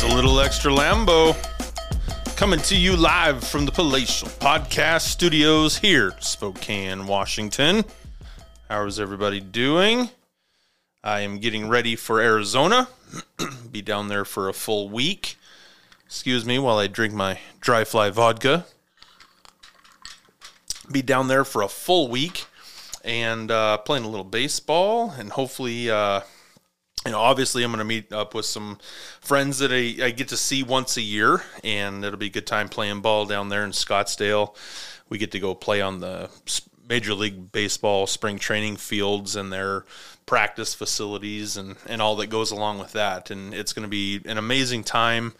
It's a little extra Lambo coming to you live from the Palatial Podcast Studios here, Spokane, Washington. How is everybody doing? I am getting ready for Arizona. Be down there for a full week. Excuse me while I drink my dry fly vodka. Be down there for a full week and uh, playing a little baseball and hopefully uh, know, obviously, I'm going to meet up with some friends that I, I, get to see once a year, and it'll be a good time playing ball down there in Scottsdale. We get to go play on the Major League Baseball spring training fields and their practice facilities and, and all that goes along with that. And it's going to be an amazing time.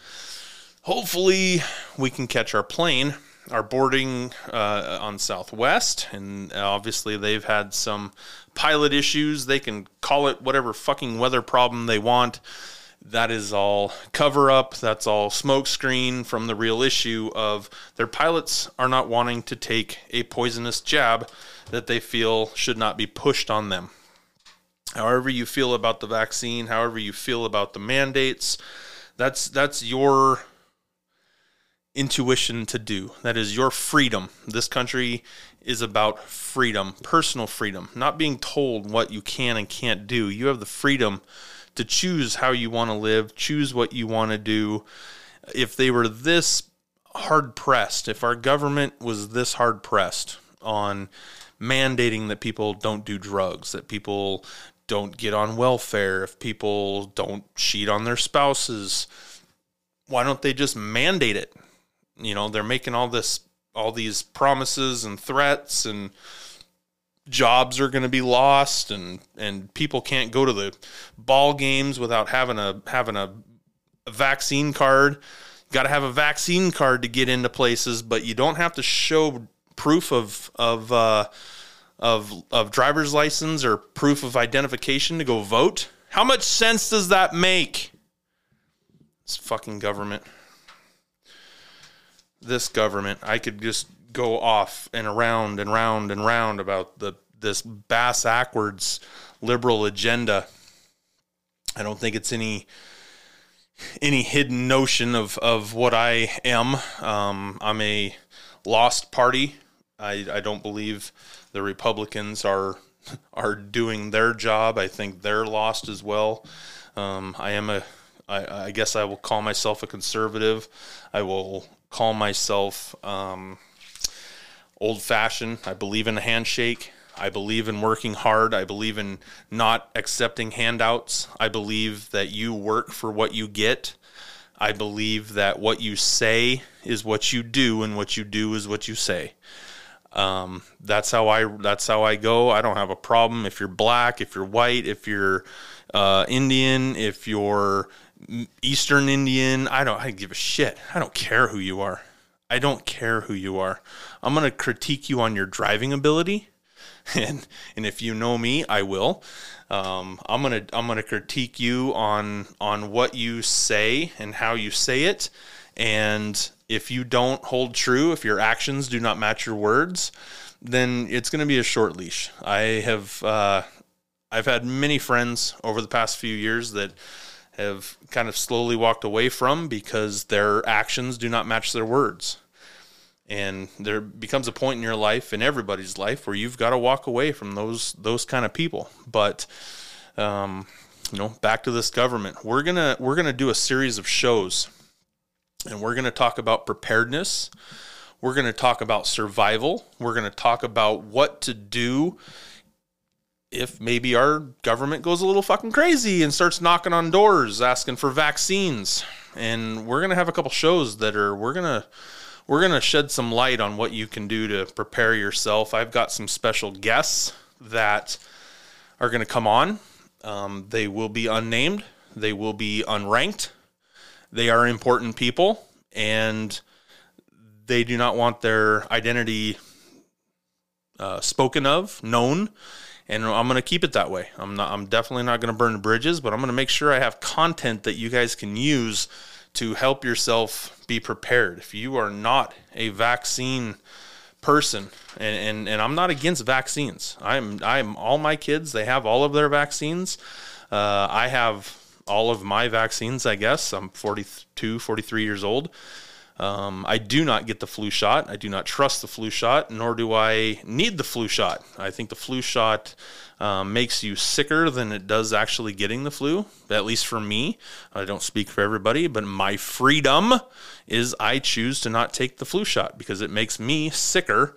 Hopefully, we can catch our plane are boarding uh, on Southwest, and obviously they've had some pilot issues. They can call it whatever fucking weather problem they want. That is all cover up. That's all smokescreen from the real issue of their pilots are not wanting to take a poisonous jab that they feel should not be pushed on them. However you feel about the vaccine, however you feel about the mandates, that's that's your intuition to do. That is your freedom. This country is about freedom, personal freedom, not being told what you can and can't do. You have the freedom to choose how you want to live, choose what you want to do. If they were this hard pressed, if our government was this hard pressed on mandating that people don't do drugs, that people don't get on welfare, if people don't cheat on their spouses, why don't they just mandate it? You know they're making all this all these promises and threats and jobs are going to be lost and and people can't go to the ball games without having a having a, a vaccine card. Got to have a vaccine card to get into places but you don't have to show proof of of uh, of of driver's license or proof of identification to go vote. How much sense does that make? This fucking government this government, I could just go off and around and round and round about the this bass backwards liberal agenda. I don't think it's any any hidden notion of of what I am. Um, I'm a lost party. I, I don't believe the Republicans are are doing their job. I think they're lost as well. Um, I am a I, I guess I will call myself a conservative. I will call myself um, old fashioned. I believe in a handshake. I believe in working hard. I believe in not accepting handouts. I believe that you work for what you get. I believe that what you say is what you do, and what you do is what you say. Um, that's how I. That's how I go. I don't have a problem if you're black, if you're white, if you're uh, Indian, if you're Eastern Indian. I don't I give a shit. I don't care who you are. I don't care who you are. I'm to critique you on your driving ability. And and if you know me, I will. Um, I'm gonna I'm gonna critique you on on what you say and how you say it. And if you don't hold true, if your actions do not match your words, then it's to be a short leash. I have uh, I've had many friends over the past few years that have kind of slowly walked away from because their actions do not match their words. And there becomes a point in your life, in everybody's life, where you've got to walk away from those those kind of people. But um, you know, back to this government, we're gonna we're gonna do a series of shows, and we're gonna talk about preparedness. We're gonna talk about survival. We're gonna talk about what to do if maybe our government goes a little fucking crazy and starts knocking on doors asking for vaccines. And we're going to have a couple shows that are we're going to we're going to shed some light on what you can do to prepare yourself. I've got some special guests that are going to come on. Um, they will be unnamed. They will be unranked. They are important people and they do not want their identity uh, spoken of known and I'm going to keep it that way. I'm not I'm definitely not going to burn bridges, but I'm going to make sure I have content that you guys can use to help yourself be prepared. If you are not a vaccine person and, and, and I'm not against vaccines. I'm I'm all my kids, they have all of their vaccines. Uh, I have all of my vaccines, I guess. I'm 42, 43 years old. Um, I do not get the flu shot. I do not trust the flu shot, nor do I need the flu shot. I think the flu shot um, makes you sicker than it does actually getting the flu, at least for me. I don't speak for everybody, but my freedom is I choose to not take the flu shot because it makes me sicker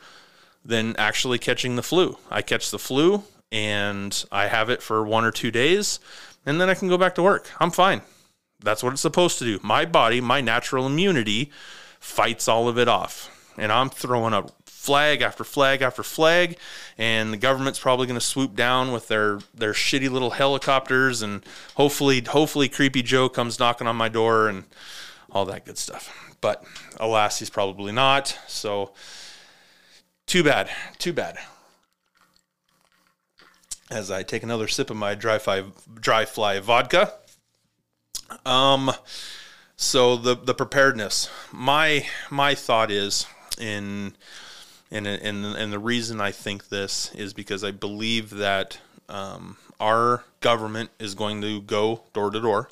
than actually catching the flu. I catch the flu and I have it for one or two days, and then I can go back to work. I'm fine. That's what it's supposed to do. My body, my natural immunity, fights all of it off. And I'm throwing up flag after flag after flag, and the government's probably going to swoop down with their their shitty little helicopters, and hopefully, hopefully, Creepy Joe comes knocking on my door and all that good stuff. But alas, he's probably not. So, too bad, too bad. As I take another sip of my dry fly, dry fly vodka. Um, so the the preparedness. My my thought is in and and and the reason I think this is because I believe that um, our government is going to go door to door.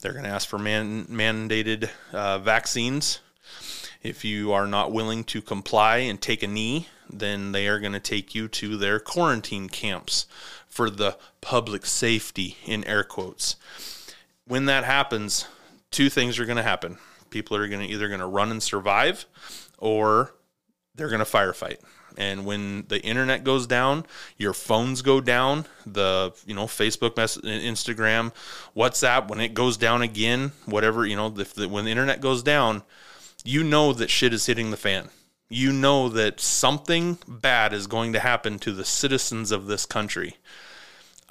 They're going to ask for man, mandated uh, vaccines. If you are not willing to comply and take a knee, then they are going to take you to their quarantine camps for the public safety in air quotes when that happens, two things are going to happen. People are going to either going to run and survive or they're going to firefight. And when the internet goes down, your phones go down, the, you know, Facebook, mess, Instagram, WhatsApp, when it goes down again, whatever, you know, if the, when the internet goes down, you know that shit is hitting the fan. You know that something bad is going to happen to the citizens of this country.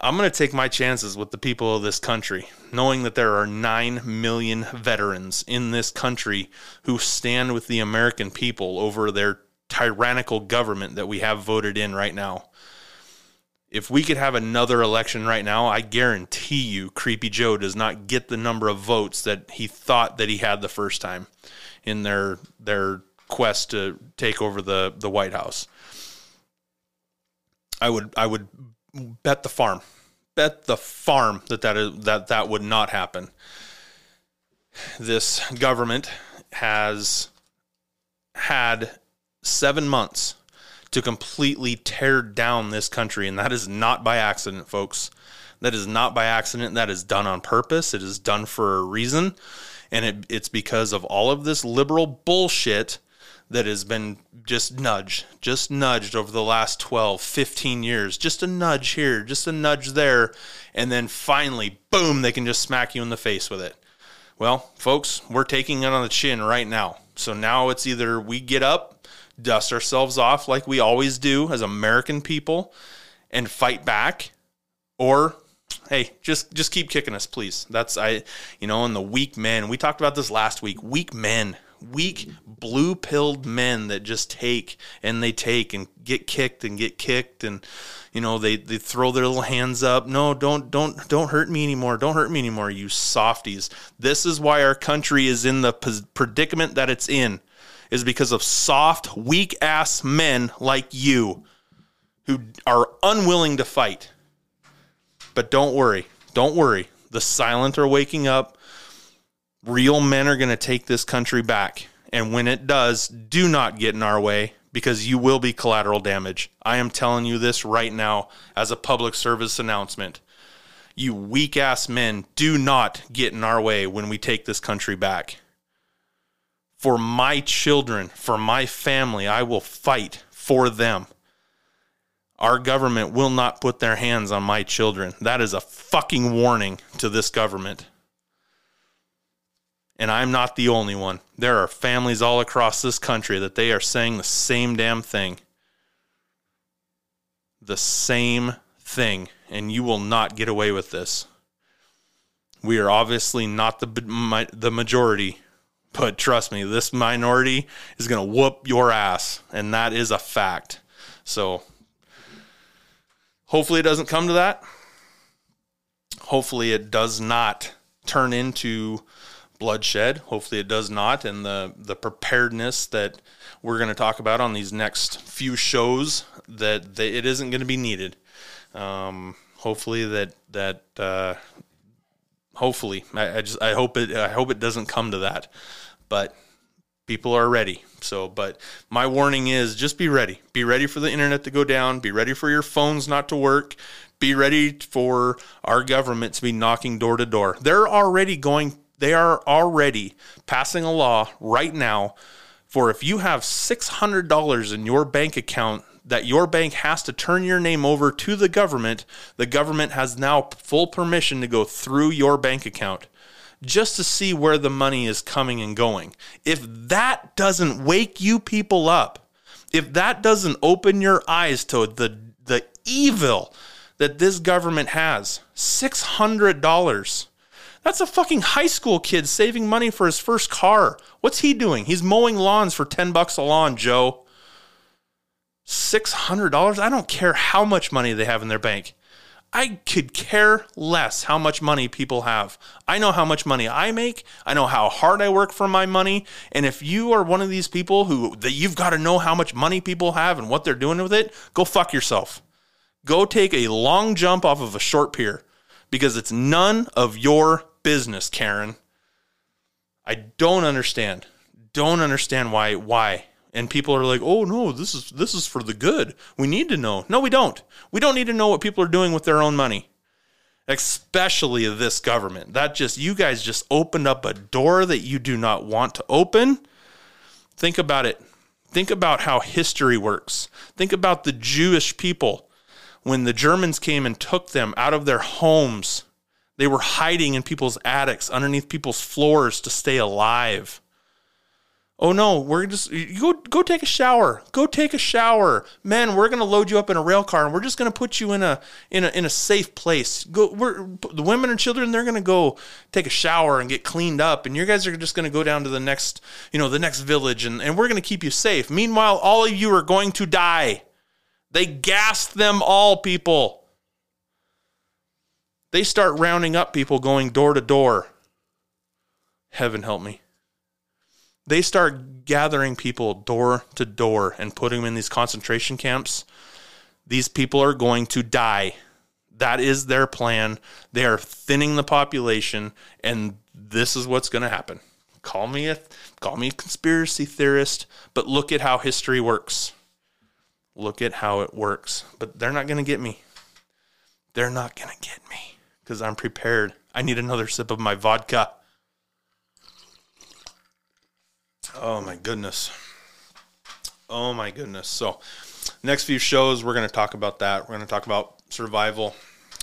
I'm going to take my chances with the people of this country, knowing that there are 9 million veterans in this country who stand with the American people over their tyrannical government that we have voted in right now. If we could have another election right now, I guarantee you Creepy Joe does not get the number of votes that he thought that he had the first time in their their quest to take over the the White House. I would I would bet the farm, bet the farm that that is that that would not happen. This government has had seven months to completely tear down this country, and that is not by accident, folks. That is not by accident. That is done on purpose. It is done for a reason. And it, it's because of all of this liberal bullshit that has been just nudged, just nudged over the last 12, 15 years, just a nudge here, just a nudge there, and then finally, boom, they can just smack you in the face with it. Well, folks, we're taking it on the chin right now. So now it's either we get up, dust ourselves off like we always do as American people, and fight back, or hey, just just keep kicking us, please. That's I, you know, and the weak men. We talked about this last week. Weak men weak blue pilled men that just take and they take and get kicked and get kicked and you know they, they throw their little hands up. No don't don't don't hurt me anymore. Don't hurt me anymore you softies. This is why our country is in the predicament that it's in is because of soft weak ass men like you who are unwilling to fight. But don't worry. Don't worry. The silent are waking up Real men are going to take this country back. And when it does, do not get in our way because you will be collateral damage. I am telling you this right now as a public service announcement. You weak ass men, do not get in our way when we take this country back. For my children, for my family, I will fight for them. Our government will not put their hands on my children. That is a fucking warning to this government. And I'm not the only one. There are families all across this country that they are saying the same damn thing. The same thing. And you will not get away with this. We are obviously not the, the majority, but trust me, this minority is going to whoop your ass. And that is a fact. So hopefully it doesn't come to that. Hopefully it does not turn into bloodshed. Hopefully, it does not, and the the preparedness that we're going to talk about on these next few shows that it isn't going to be needed. Um, hopefully, that that uh, hopefully, I, I just I hope it I hope it doesn't come to that, but people are ready. So, but my warning is just be ready. Be ready for the internet to go down. Be ready for your phones not to work. Be ready for our government to be knocking door to door. They're already going, they are already passing a law right now for if you have $600 in your bank account that your bank has to turn your name over to the government, the government has now full permission to go through your bank account just to see where the money is coming and going. If that doesn't wake you people up, if that doesn't open your eyes to the the evil that this government has, $600 that's a fucking high school kid saving money for his first car. What's he doing? He's mowing lawns for 10 bucks a lawn, Joe. $600? I don't care how much money they have in their bank. I could care less how much money people have. I know how much money I make. I know how hard I work for my money. And if you are one of these people who that you've got to know how much money people have and what they're doing with it, go fuck yourself. Go take a long jump off of a short pier because it's none of your business, Karen. I don't understand. Don't understand why why and people are like, "Oh no, this is this is for the good. We need to know." No, we don't. We don't need to know what people are doing with their own money. Especially this government. That just you guys just opened up a door that you do not want to open. Think about it. Think about how history works. Think about the Jewish people when the Germans came and took them out of their homes. They were hiding in people's attics, underneath people's floors to stay alive. Oh no, we're just go go take a shower. Go take a shower. Men, we're gonna load you up in a rail car and we're just gonna put you in a in a in a safe place. Go we're the women and children, they're gonna go take a shower and get cleaned up, and you guys are just gonna go down to the next, you know, the next village and, and we're gonna keep you safe. Meanwhile, all of you are going to die. They gassed them all, people. They start rounding up people going door to door. Heaven help me they start gathering people door to door and putting them in these concentration camps, these people are going to die. That is their plan. They are thinning the population, and this is what's going to happen. Call me a call me a conspiracy theorist, but look at how history works. Look at how it works. But they're not going to get me. They're not going to get me because I'm prepared. I need another sip of my vodka. Oh my goodness. Oh my goodness. So, next few shows, we're going to talk about that. We're going to talk about survival,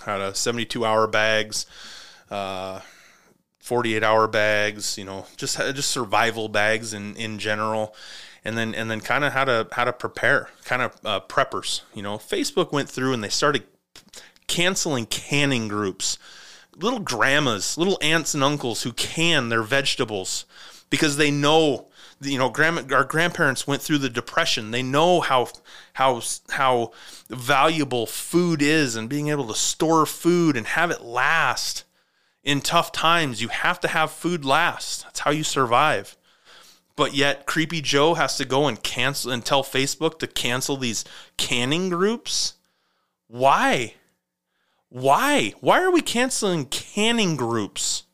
how to 72 hour bags, uh, 48 hour bags, you know, just just survival bags in in general. And then and then kind of how to how to prepare, kind of uh, preppers. You know, Facebook went through and they started canceling canning groups, little grandmas, little aunts and uncles who can their vegetables because they know you know, grand, our grandparents went through the depression. They know how how how valuable food is and being able to store food and have it last in tough times. You have to have food last. That's how you survive. But yet, Creepy Joe has to go and cancel and tell Facebook to cancel these canning groups. Why? Why? Why are we canceling canning groups?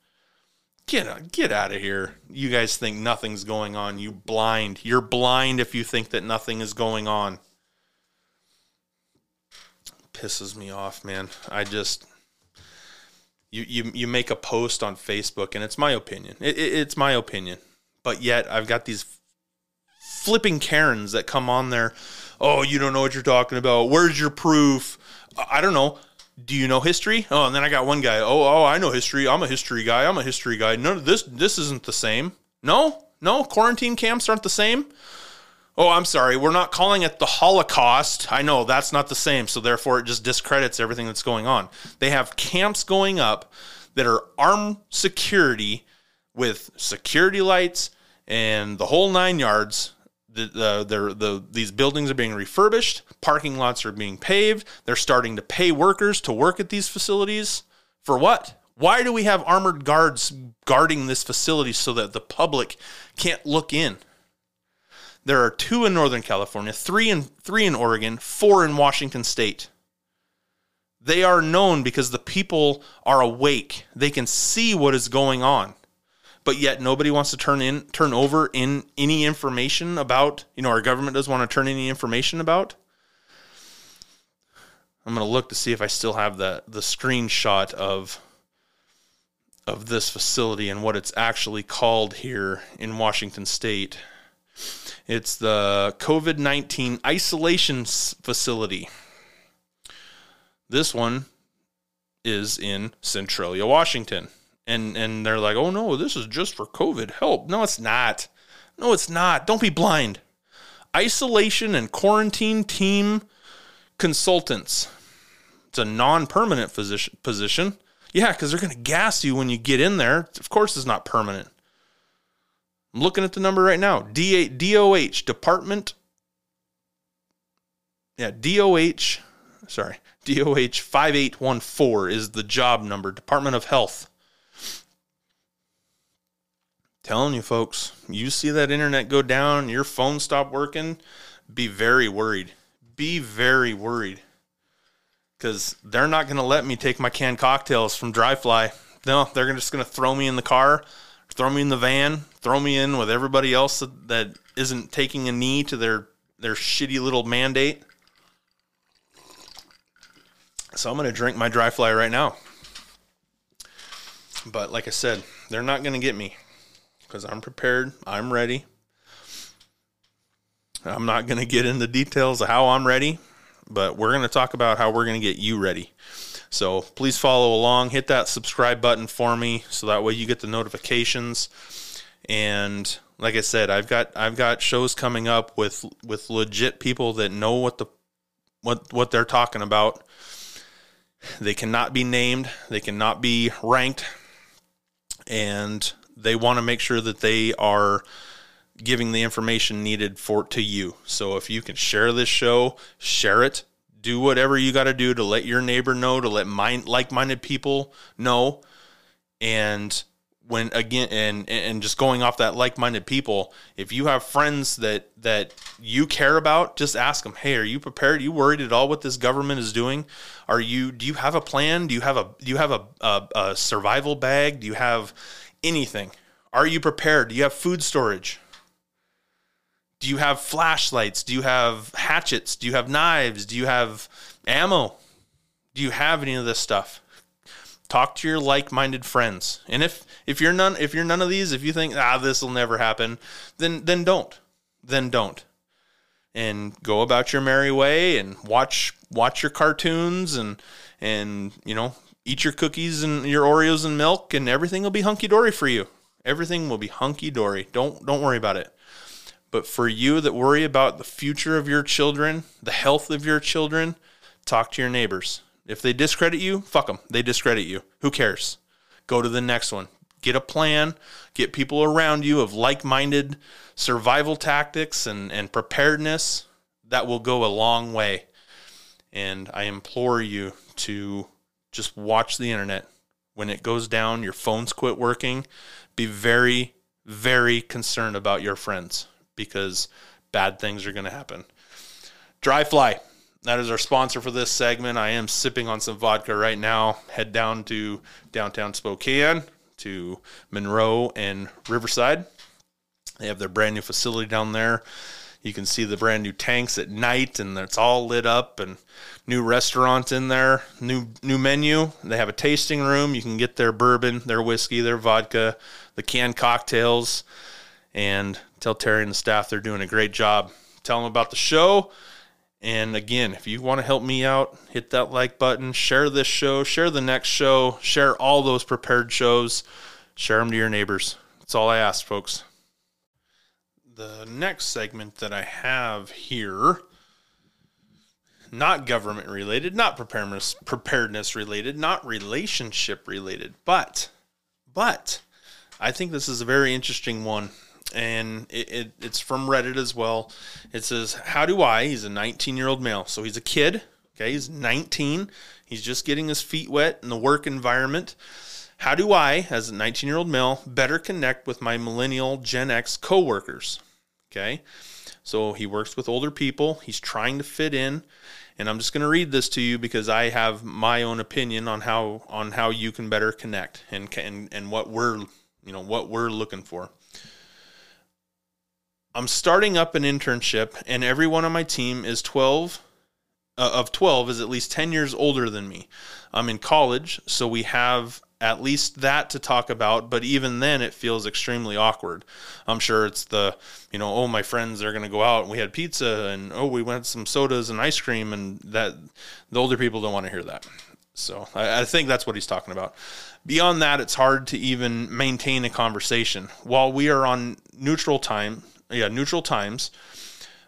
Get out, get out of here. You guys think nothing's going on. You blind. You're blind if you think that nothing is going on. Pisses me off, man. I just you you you make a post on Facebook and it's my opinion. It, it, it's my opinion. But yet I've got these flipping Karens that come on there. Oh, you don't know what you're talking about. Where's your proof? I don't know do you know history? Oh, and then I got one guy. Oh, oh, I know history. I'm a history guy. I'm a history guy. No, this this isn't the same. No, no, quarantine camps aren't the same. Oh, I'm sorry. We're not calling it the Holocaust. I know that's not the same. So therefore, it just discredits everything that's going on. They have camps going up that are armed security with security lights and the whole nine yards the, the, the, these buildings are being refurbished, parking lots are being paved. They're starting to pay workers to work at these facilities. For what? Why do we have armored guards guarding this facility so that the public can't look in? There are two in Northern California, three in three in Oregon, four in Washington State. They are known because the people are awake. They can see what is going on. But yet nobody wants to turn in turn over in any information about, you know, our government doesn't want to turn any information about. I'm going to look to see if I still have the the screenshot of of this facility and what it's actually called here in Washington state. It's the COVID 19 isolation facility. This one is in Centralia, Washington. And, and they're like, oh no, this is just for COVID help. No, it's not. No, it's not. Don't be blind. Isolation and quarantine team consultants. It's a non permanent position. Yeah, because they're going to gas you when you get in there. Of course, it's not permanent. I'm looking at the number right now. D DOH Department. Yeah, DOH. Sorry, DOH five eight one four is the job number. Department of Health. Telling you folks, you see that internet go down, your phone stop working, be very worried. Be very worried. Because they're not to let me take my canned cocktails from Dry Fly. No, they're just to throw me in the car throw me in the van, throw me in with everybody else that, that isn't taking a knee to their their shitty little mandate. So I'm going to drink my dry fly right now. But like I said, they're not going to get me because I'm prepared. I'm ready. I'm not going to get into details of how I'm ready, but we're going to talk about how we're going to get you ready. So please follow along, hit that subscribe button for me so that way you get the notifications. And like I said, I've got I've got shows coming up with with legit people that know what the what what they're talking about. They cannot be named, they cannot be ranked, and they want to make sure that they are giving the information needed for to you. So if you can share this show, share it, do whatever you got to do to let your neighbor know, to let mind like-minded people know. And when again and and just going off that like-minded people, if you have friends that that you care about, just ask them, "Hey, are you prepared? Are you worried at all what this government is doing? Are you do you have a plan? Do you have a do you have a, a, a survival bag? Do you have anything? Are you prepared? Do you have food storage? Do you have flashlights? Do you have hatchets? Do you have knives? Do you have ammo? Do you have any of this stuff? Talk to your like-minded friends. And if if you're none if you're none of these, if you think ah this will never happen, then then don't. Then don't. And go about your merry way and watch watch your cartoons and and you know, eat your cookies and your Oreos and milk and everything will be hunky dory for you. Everything will be hunky dory. Don't don't worry about it. But for you that worry about the future of your children, the health of your children, talk to your neighbors. If they discredit you, fuck them. They discredit you. Who cares? Go to the next one. Get a plan, get people around you of like minded survival tactics and, and preparedness. That will go a long way. And I implore you to just watch the internet. When it goes down, your phones quit working. Be very, very concerned about your friends because bad things are going to happen. Dry Fly, that is our sponsor for this segment. I am sipping on some vodka right now. Head down to downtown Spokane to Monroe and Riverside. They have their brand new facility down there. You can see the brand new tanks at night, and it's all lit up. And new restaurant in there, new new menu. They have a tasting room. You can get their bourbon, their whiskey, their vodka, the canned cocktails and tell Terry and the staff they're doing a great job. Tell them about the show. And again, if you want to help me out, hit that like button, share this show, share the next show, share all those prepared shows, share them to your neighbors. That's all I ask, folks. The next segment that I have here, not government related, not preparedness preparedness related, not relationship related, but but I think this is a very interesting one and it, it, it's from Reddit as well. It says, How do I? He's a 19 year old male. So he's a kid. Okay. He's 19. He's just getting his feet wet in the work environment. How do I, as a 19 year old male, better connect with my millennial Gen X coworkers? Okay. So he works with older people. He's trying to fit in. And I'm just going to read this to you because I have my own opinion on how on how you can better connect and and and what we're you know what we're looking for. I'm starting up an internship, and everyone on my team is 12 uh, of 12 is at least 10 years older than me. I'm in college, so we have at least that to talk about, but even then it feels extremely awkward. I'm sure it's the, you know, oh, my friends are going to go out and we had pizza and oh, we went some sodas and ice cream, and that the older people don't want to hear that. So I, I think that's what he's talking about. Beyond that, it's hard to even maintain a conversation. While we are on neutral time, yeah, neutral times,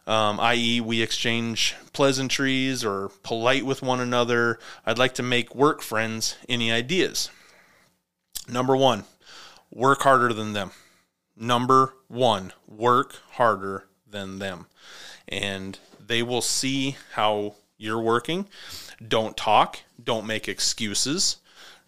um, i.e., we exchange pleasantries or polite with one another. I'd like to make work friends. Any ideas? Number one, work harder than them. Number one, work harder than them. And they will see how you're working. Don't talk, don't make excuses.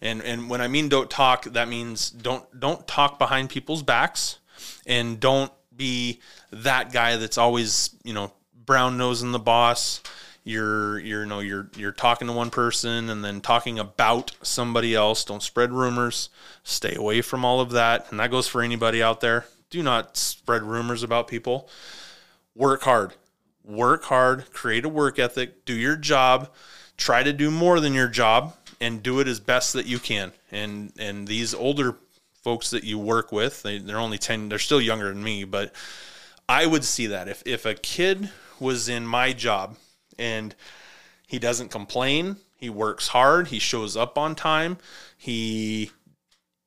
And and when I mean don't talk, that means don't don't talk behind people's backs and don't be that guy that's always, you know, brown nosing the boss. You're you're you know you're you're talking to one person and then talking about somebody else. Don't spread rumors. Stay away from all of that. And that goes for anybody out there. Do not spread rumors about people. Work hard. Work hard, create a work ethic, do your job, try to do more than your job and do it as best that you can. And and these older folks that you work with. They, they're only 10, they're still younger than me, but I would see that if, if a kid was in my job and he doesn't complain, he works hard, he shows up on time, he,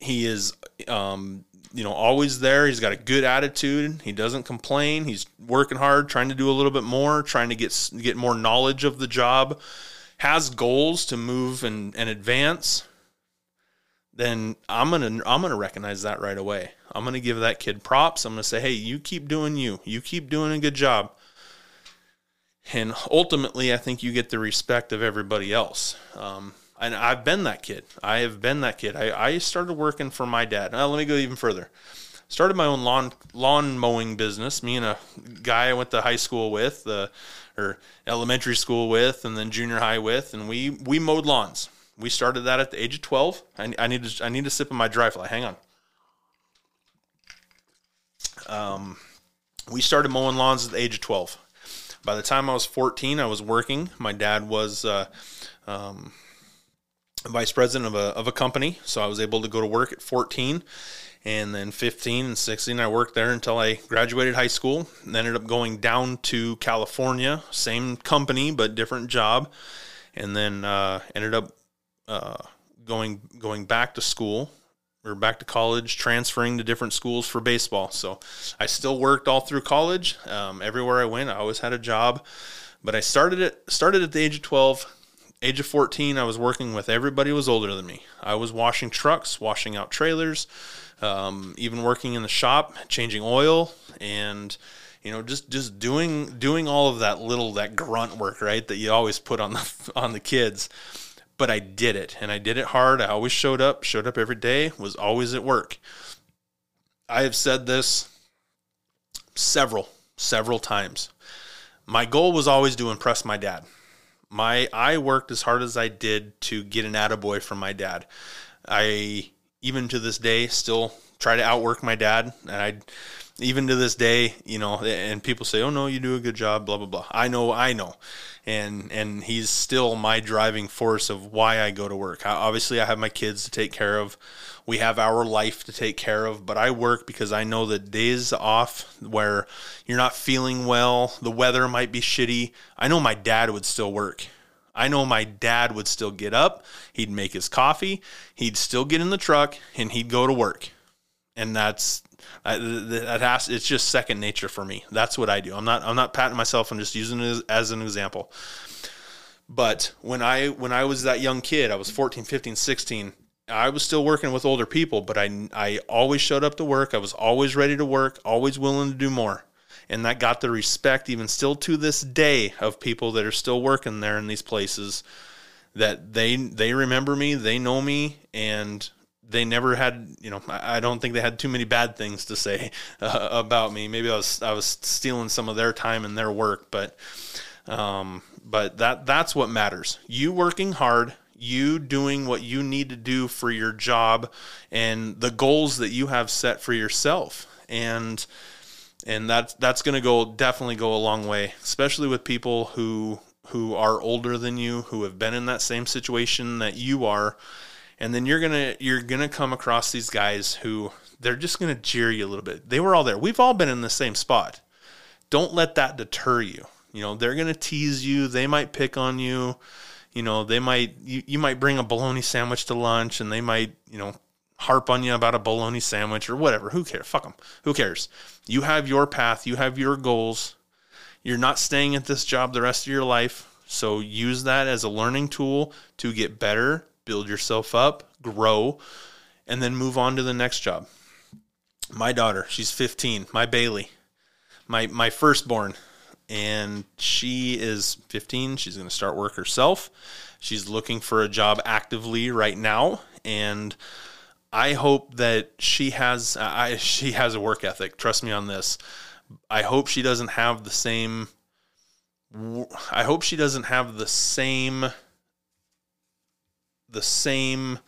he is, um, you know, always there. He's got a good attitude. He doesn't complain. He's working hard, trying to do a little bit more, trying to get get more knowledge of the job. Has goals to move and, and advance then I'm gonna I'm gonna recognize that right away. I'm gonna give that kid props. I'm gonna say, hey, you keep doing you. You keep doing a good job. And ultimately, I think you get the respect of everybody else. Um, and I've been that kid. I have been that kid. I, I started working for my dad. Now, let me go even further. Started my own lawn lawn mowing business. Me and a guy I went to high school with, uh, or elementary school with, and then junior high with, and we we mowed lawns we started that at the age of 12. I, I need to I need to sip of my dry fly. Hang on. Um, we started mowing lawns at the age of 12. By the time I was 14, I was working. My dad was uh, um, vice president of a, of a company, so I was able to go to work at 14. And then 15 and 16, I worked there until I graduated high school. And ended up going down to California, same company, but different job. And then uh, ended up uh, going going back to school or back to college, transferring to different schools for baseball. So I still worked all through college. Um, everywhere I went, I always had a job. But I started it started at the age of twelve. Age of fourteen, I was working with everybody was older than me. I was washing trucks, washing out trailers, um, even working in the shop, changing oil, and you know just just doing doing all of that little that grunt work right that you always put on the on the kids but I did it and I did it hard. I always showed up, showed up every day, was always at work. I have said this several, several times. My goal was always to impress my dad. My I worked as hard as I did to get an attaboy from my dad. I even to this day still try to outwork my dad and I even to this day, you know, and people say, "Oh no, you do a good job," blah blah blah. I know, I know and and he's still my driving force of why I go to work. I, obviously, I have my kids to take care of. We have our life to take care of, but I work because I know the days off where you're not feeling well, the weather might be shitty. I know my dad would still work. I know my dad would still get up, he'd make his coffee, he'd still get in the truck, and he'd go to work. And that's I, that has it's just second nature for me. That's what I do. I'm not I'm not patting myself. I'm just using it as, as an example. But when I when I was that young kid, I was 14, 15, 16. I was still working with older people, but I I always showed up to work. I was always ready to work, always willing to do more. And that got the respect even still to this day of people that are still working there in these places that they they remember me, they know me and they never had, you know, I don't think they had too many bad things to say uh, about me. Maybe I was I was stealing some of their time and their work, but Um, but that that's what matters. You working hard, you doing what you need to do for your job and the goals that you have set for yourself. And and that's that's going to go definitely go a long way, especially with people who who are older than you, who have been in that same situation that you are. And then you're to you're to come across these guys who they're just to jeer you a little bit. They were all there. We've all been in the same spot. Don't let that deter you. You know, they're to tease you, they might pick on you you know, they might you, you might bring a bologna sandwich to lunch and they might, you know, harp on you about a bologna sandwich or whatever. Who cares? Fuck them. Who cares? You have your path, you have your goals. You're not staying at this job the rest of your life. So use that as a learning tool to get better, build yourself up, grow, and then move on to the next job. My daughter, she's 15, my Bailey, my my firstborn and she is 15. She's going to start work herself. She's looking for a job actively right now, and I hope that she has I she has a work ethic. Trust me on this. I hope she doesn't have the same. I hope she doesn't have the same. The same.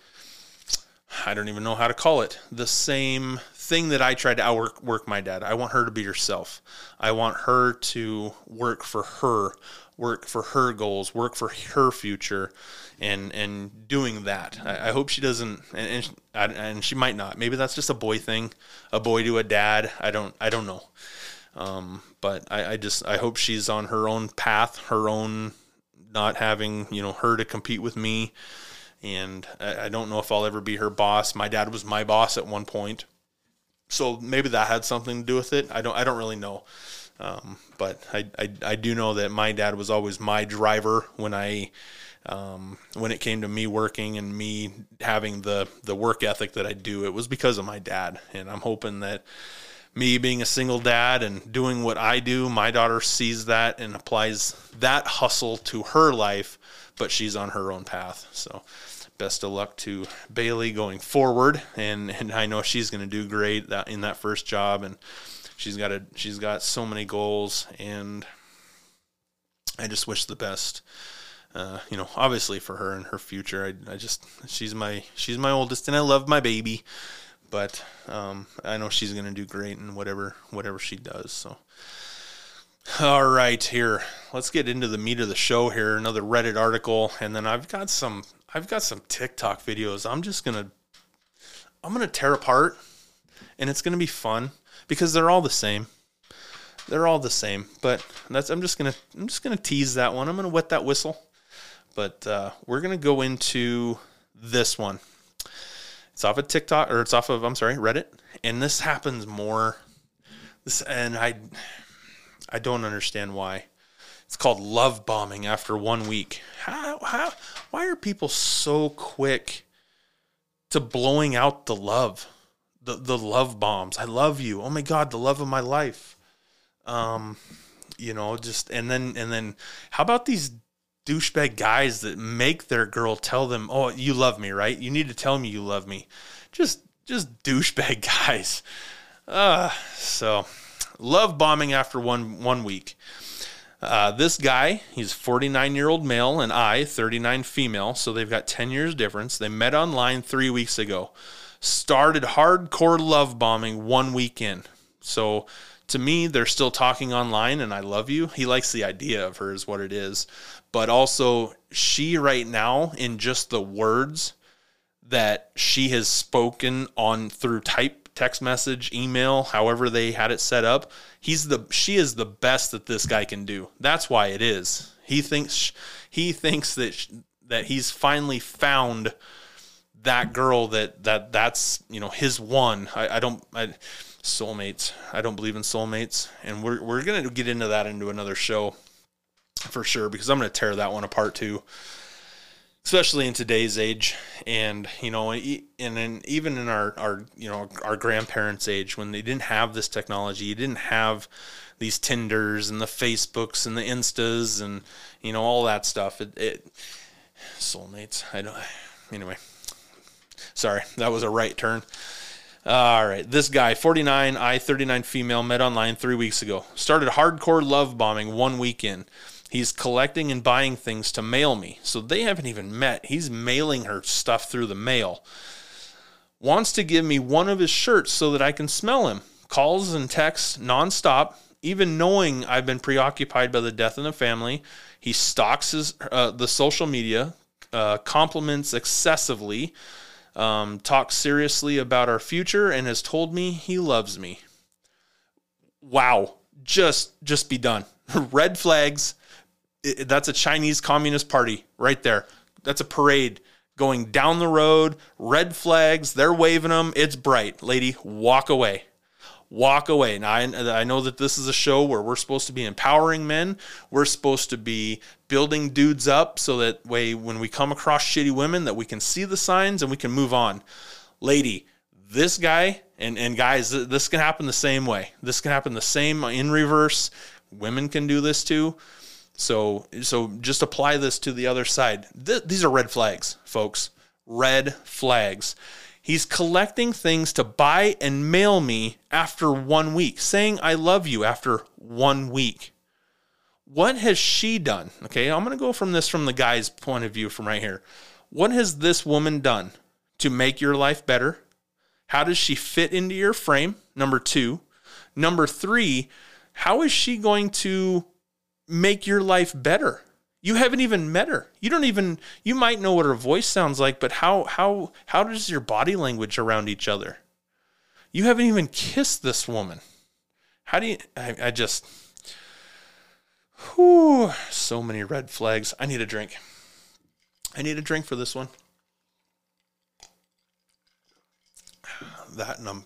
I don't even know how to call it. The same thing that I tried to outwork work my dad. I want her to be herself. I want her to work for her, work for her goals, work for her future, and and doing that. I, I hope she doesn't, and and, and, she might not. Maybe that's just a boy thing, a boy to a dad. I don't I don't know. Um, but I, I just I hope she's on her own path, her own, not having you know her to compete with me and I, don't know if I'll ever be her boss. My dad was my boss at one point, so maybe that had something to do with it. I don't I don't really know. Um, but I, I, I do know that my dad was always my driver when I um, when it came to me working and me having the the work ethic that I do. It was because of my dad, and I'm hoping that me being a single dad and doing what I do, my daughter sees that and applies that hustle to her life, but she's on her own path. So best of luck to Bailey going forward, and and I know she's going to do great that in that first job, and she's got a she's got so many goals, and I just wish the best. Uh, you know, obviously for her and her future, I, I just she's my she's my oldest, and I love my baby, but um, I know she's going to do great in whatever whatever she does. So. All right, here. Let's get into the meat of the show here. Another Reddit article, and then I've got some I've got some TikTok videos. I'm just gonna I'm gonna tear apart, and it's gonna be fun because they're all the same. They're all the same, but that's I'm just gonna I'm just gonna tease that one. I'm gonna wet that whistle, but uh, we're gonna go into this one. It's off of TikTok or it's off of I'm sorry Reddit, and this happens more. This and I I don't understand why. It's called love bombing after one week. How, how, why are people so quick to blowing out the love, the, the love bombs? I love you. Oh my God, the love of my life. Um, you know, just, and then, and then how about these douchebag guys that make their girl tell them, "Oh, you love me, right? You need to tell me you love me." Just just douchebag guys. Uh, so love bombing after one one week. Uh, this guy, he's 49 year old male, and I, 39 female. So they've got 10 years difference. They met online three weeks ago. Started hardcore love bombing one week in. So to me, they're still talking online, and I love you. He likes the idea of her, is what it is. But also, she right now, in just the words that she has spoken on through type text message, email, however they had it set up. He's the she is the best that this guy can do. That's why it is. He thinks he thinks that that he's finally found that girl that that that's you know his one. I, I don't I, soulmates. I don't believe in soulmates, and we're we're gonna get into that into another show for sure because I'm gonna tear that one apart too especially in today's age. And you know and even in our our you know our grandparents age when they didn't have this technology you didn't have these tinders and the facebooks and the instas and you know all that stuff. It, it soulmates. I don't anyway. Sorry that was a right turn all right this guy 49 i 39 female met online three weeks ago started hardcore love bombing one weekend He's collecting and buying things to mail me. So they haven't even met. He's mailing her stuff through the mail. Wants to give me one of his shirts so that I can smell him. Calls and texts nonstop, even knowing I've been preoccupied by the death in the family. He stalks his, uh, the social media, uh, compliments excessively, um, talks seriously about our future, and has told me he loves me. Wow, just just be done. Red flags that's a Chinese Communist Party right there. That's a parade going down the road, red flags, they're waving them. It's bright. Lady, walk away. Walk away. Now, I, I know that this is a show where we're supposed to be empowering men. We're supposed to be building dudes up so that way when we come across shitty women that we can see the signs and we can move on. Lady, this guy and and guys, this can happen the same way. This can happen the same in reverse. Women can do this too. So so just apply this to the other side. Th- these are red flags, folks. Red flags. He's collecting things to buy and mail me after one week, saying I love you after one week. What has she done? Okay, I'm going to go from this from the guy's point of view from right here. What has this woman done to make your life better? How does she fit into your frame? Number two. Number three, how is she going to make your life better. You haven't even met her. You don't even you might know what her voice sounds like, but how how how does your body language around each other? You haven't even kissed this woman. How do you I, I just whew, so many red flags. I need a drink. I need a drink for this one. That and I'm,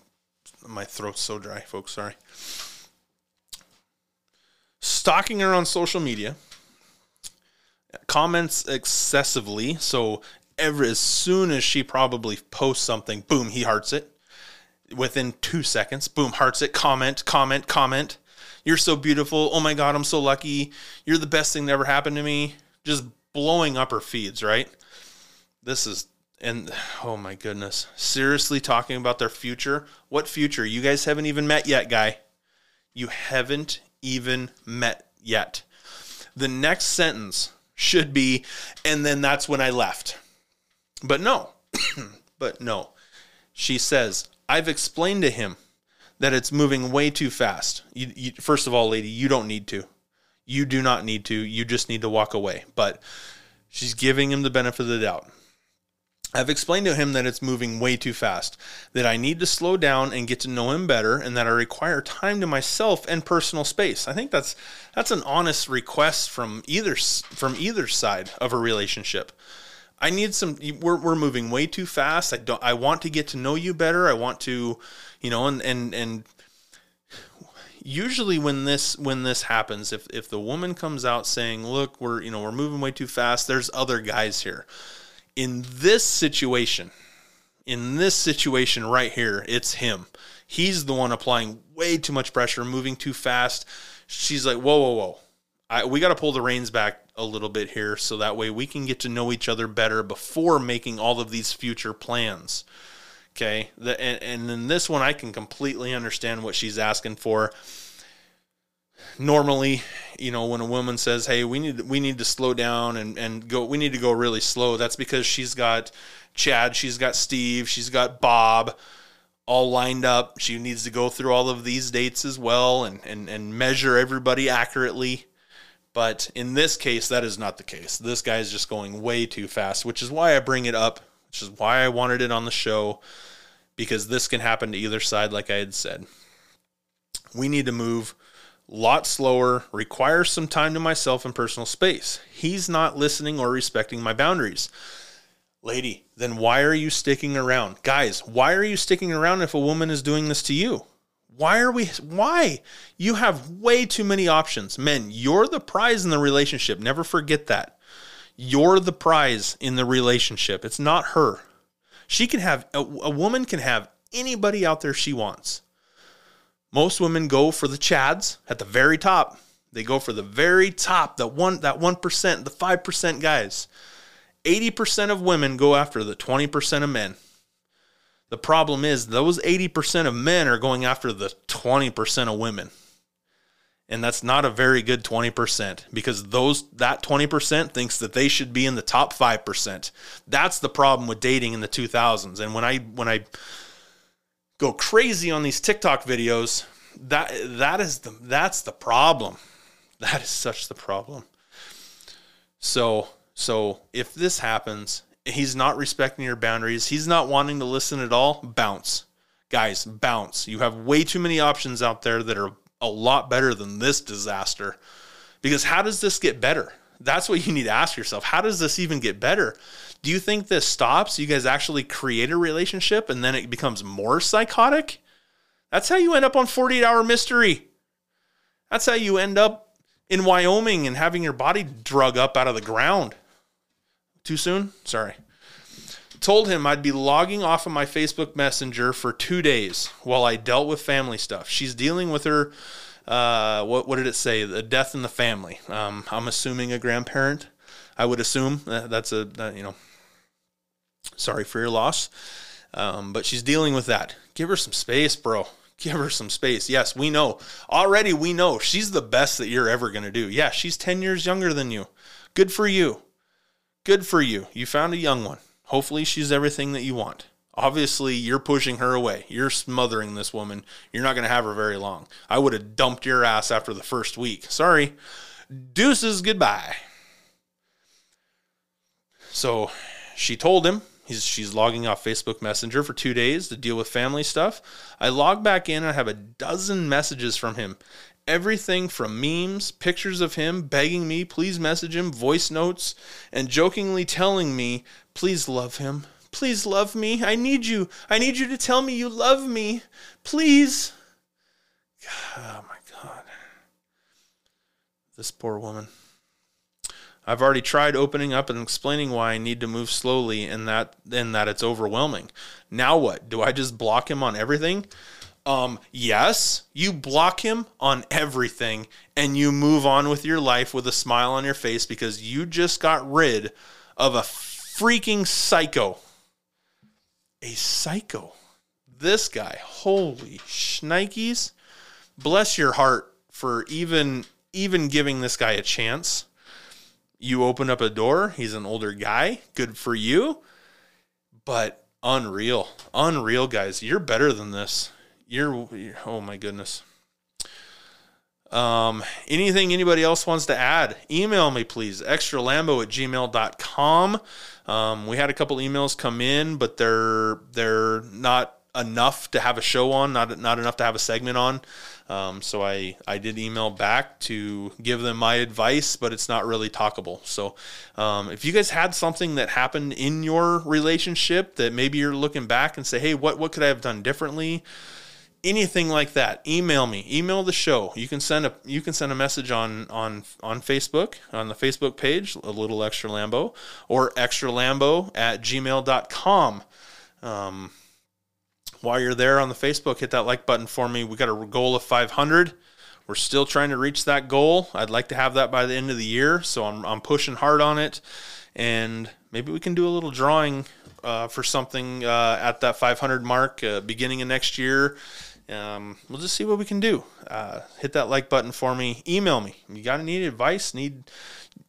my throat's so dry, folks. Sorry stalking her on social media, comments excessively. So every as soon as she probably posts something, boom, he hearts it. Within two seconds, boom, hearts it. Comment, comment, comment. You're so beautiful. Oh my God, I'm so lucky. You're the best thing that ever happened to me. Just blowing up her feeds, right? This is and oh my goodness, seriously talking about their future. What future? You guys haven't even met yet, guy. You haven't even met yet. The next sentence should be, and then that's when I left. But no, but no. She says, I've explained to him that it's moving way too fast. You, you, first of all, lady, you don't need to. You do not need to. You just need to walk away. But she's giving him the benefit of the doubt. I've explained to him that it's moving way too fast, that I need to slow down and get to know him better, and that I require time to myself and personal space. I think that's that's an honest request from either from either side of a relationship. I need some. We're we're moving way too fast. I don't. I want to get to know you better. I want to, you know, and and and usually when this when this happens, if if the woman comes out saying, "Look, we're you know we're moving way too fast," there's other guys here in this situation, in this situation right here, it's him. He's the one applying way too much pressure, moving too fast. She's like, whoa, whoa, whoa. I, we got to pull the reins back a little bit here so that way we can get to know each other better before making all of these future plans. Okay. The, and, and in this one, I can completely understand what she's asking for normally, you know, when a woman says, "Hey, we need we need to slow down and and go we need to go really slow," that's because she's got Chad, she's got Steve, she's got Bob all lined up. She needs to go through all of these dates as well and and and measure everybody accurately. But in this case, that is not the case. This guy is just going way too fast, which is why I bring it up, which is why I wanted it on the show, because this can happen to either side, like I had said. We need to move lot slower, requires some time to myself and personal space. He's not listening or respecting my boundaries. Lady, then why are you sticking around? Guys, why are you sticking around if a woman is doing this to you? Why are we why? You have way too many options. Men, you're the prize in the relationship. Never forget that. You're the prize in the relationship. It's not her. She can have a, a woman can have anybody out there she wants. Most women go for the chads at the very top. They go for the very top, that one that 1%, the 5% guys. 80% of women go after the 20% of men. The problem is those 80% of men are going after the 20% of women. And that's not a very good 20% because those that 20% thinks that they should be in the top 5%. That's the problem with dating in the 2000s. And when I when I go crazy on these TikTok videos, that that is the that's the problem. That is such the problem. So so if this happens, he's not respecting your boundaries, he's not wanting to listen at all, bounce. Guys, bounce. You have way too many options out there that are a lot better than this disaster. Because how does this get better? That's what you need to ask yourself. How does this even get better? Do you think this stops? You guys actually create a relationship and then it becomes more psychotic? That's how you end up on 48 hour mystery. That's how you end up in Wyoming and having your body drug up out of the ground. Too soon? Sorry. Told him I'd be logging off of my Facebook Messenger for two days while I dealt with family stuff. She's dealing with her, uh, what, what did it say? The death in the family. Um, I'm assuming a grandparent. I would assume that's a, you know, sorry for your loss. Um, but she's dealing with that. Give her some space, bro. Give her some space. Yes, we know. Already we know she's the best that you're ever going to do. Yeah, she's 10 years younger than you. Good for you. Good for you. You found a young one. Hopefully she's everything that you want. Obviously, you're pushing her away. You're smothering this woman. You're not going to have her very long. I would have dumped your ass after the first week. Sorry. Deuces, goodbye. So she told him He's, she's logging off Facebook Messenger for two days to deal with family stuff. I log back in and I have a dozen messages from him. Everything from memes, pictures of him begging me, please message him, voice notes, and jokingly telling me, please love him. Please love me. I need you. I need you to tell me you love me. Please. Oh my God. This poor woman. I've already tried opening up and explaining why I need to move slowly and that and that it's overwhelming. Now what? Do I just block him on everything? Um, yes, you block him on everything and you move on with your life with a smile on your face because you just got rid of a freaking psycho. A psycho. This guy, holy shnikes. Bless your heart for even even giving this guy a chance you open up a door. He's an older guy. Good for you. But unreal. Unreal, guys. You're better than this. You're, you're oh my goodness. Um, anything anybody else wants to add, email me, please. Extralambo at gmail.com. Um, we had a couple emails come in, but they're they're not enough to have a show on, not not enough to have a segment on. Um, so I, I did email back to give them my advice, but it's not really talkable. So um, if you guys had something that happened in your relationship that maybe you're looking back and say, hey, what, what could I have done differently? Anything like that, email me, email the show. You can send a you can send a message on on on Facebook, on the Facebook page, a little extra Lambo, or extra Lambo at gmail.com. Um, while you're there on the Facebook, hit that like button for me. We got a goal of 500. We're still trying to reach that goal. I'd like to have that by the end of the year, so I'm, I'm pushing hard on it. And maybe we can do a little drawing uh, for something uh, at that 500 mark, uh, beginning of next year. Um, we'll just see what we can do. Uh, hit that like button for me. Email me. You got any advice? Need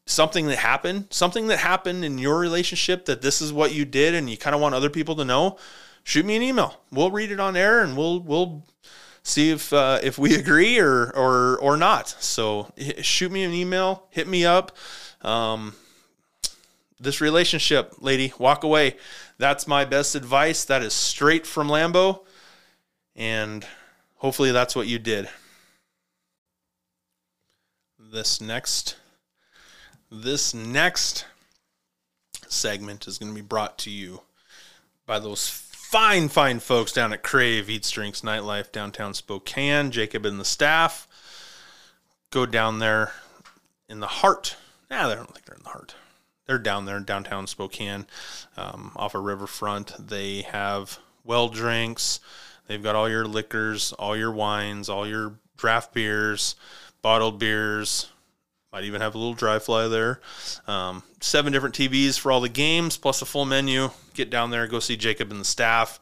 something that happened? Something that happened in your relationship that this is what you did, and you kind of want other people to know? Shoot me an email. We'll read it on air and we'll we'll see if uh, if we agree or or or not. So shoot me an email, hit me up. Um, this relationship, lady, walk away. That's my best advice. That is straight from Lambo, and hopefully that's what you did. This next this next segment is going to be brought to you by those fine, fine folks down at Crave Eats Drinks Nightlife downtown Spokane. Jacob and the staff go down there in the heart. Nah, I don't think they're in the heart. They're down there in downtown Spokane, um, off a of riverfront. They have well drinks. They've got all your liquors, all your wines, all your draft beers, bottled beers, might even have a little dry fly there. Um, seven different TVs for all the games, plus a full menu. Get down there, go see Jacob and the staff.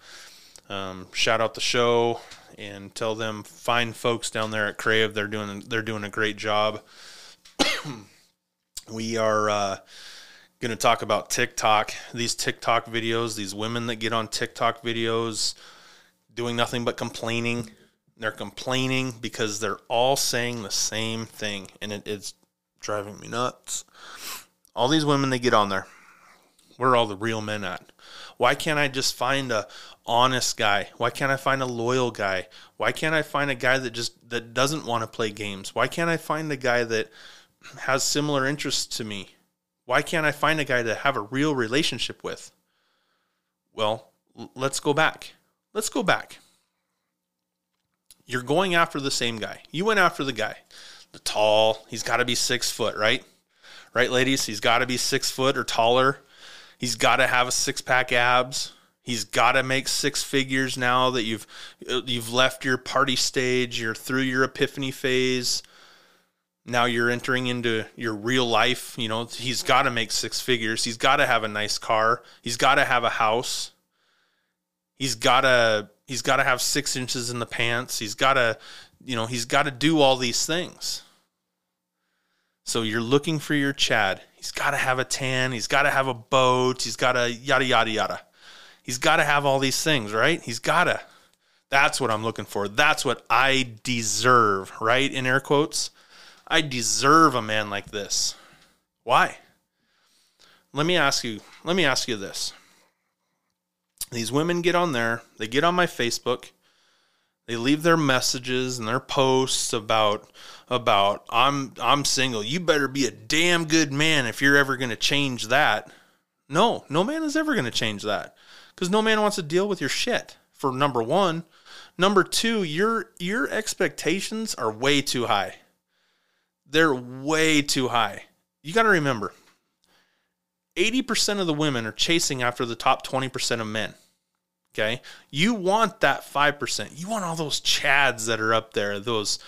Um, shout out the show, and tell them fine folks down there at Crave. They're doing they're doing a great job. we are uh, going to talk about TikTok. These TikTok videos, these women that get on TikTok videos, doing nothing but complaining. They're complaining because they're all saying the same thing, and it is driving me nuts. All these women they get on there. Where are all the real men at? Why can't I just find a honest guy? Why can't I find a loyal guy? Why can't I find a guy that just that doesn't want to play games? Why can't I find a guy that has similar interests to me? Why can't I find a guy to have a real relationship with? Well, l- let's go back. Let's go back. You're going after the same guy. You went after the guy, the tall. He's got to be six foot, right? Right, ladies. He's got to be six foot or taller. He's got to have a six pack abs. He's got to make six figures now that you've you've left your party stage. You're through your epiphany phase. Now you're entering into your real life. You know, he's got to make six figures. He's got to have a nice car. He's got to have a house. He's got to he's got to have six inches in the pants. He's got to, you know, he's got to do all these things. So you're looking for your Chad. He's got to have a tan. He's got to have a boat. He's got to yada, yada, yada. He's got to have all these things, right? He's got to. That's what I'm looking for. That's what I deserve, right? In air quotes. I deserve a man like this. Why? Let me ask you, let me ask you this. These women get on there, they get on my Facebook, they leave their messages and their posts about about I'm I'm single. You better be a damn good man if you're ever going to change that. No, no man is ever going to change that cuz no man wants to deal with your shit. For number 1, number 2, your your expectations are way too high. They're way too high. You got to remember 80% of the women are chasing after the top 20% of men. Okay. You want that 5%. You want all those chads that are up there, those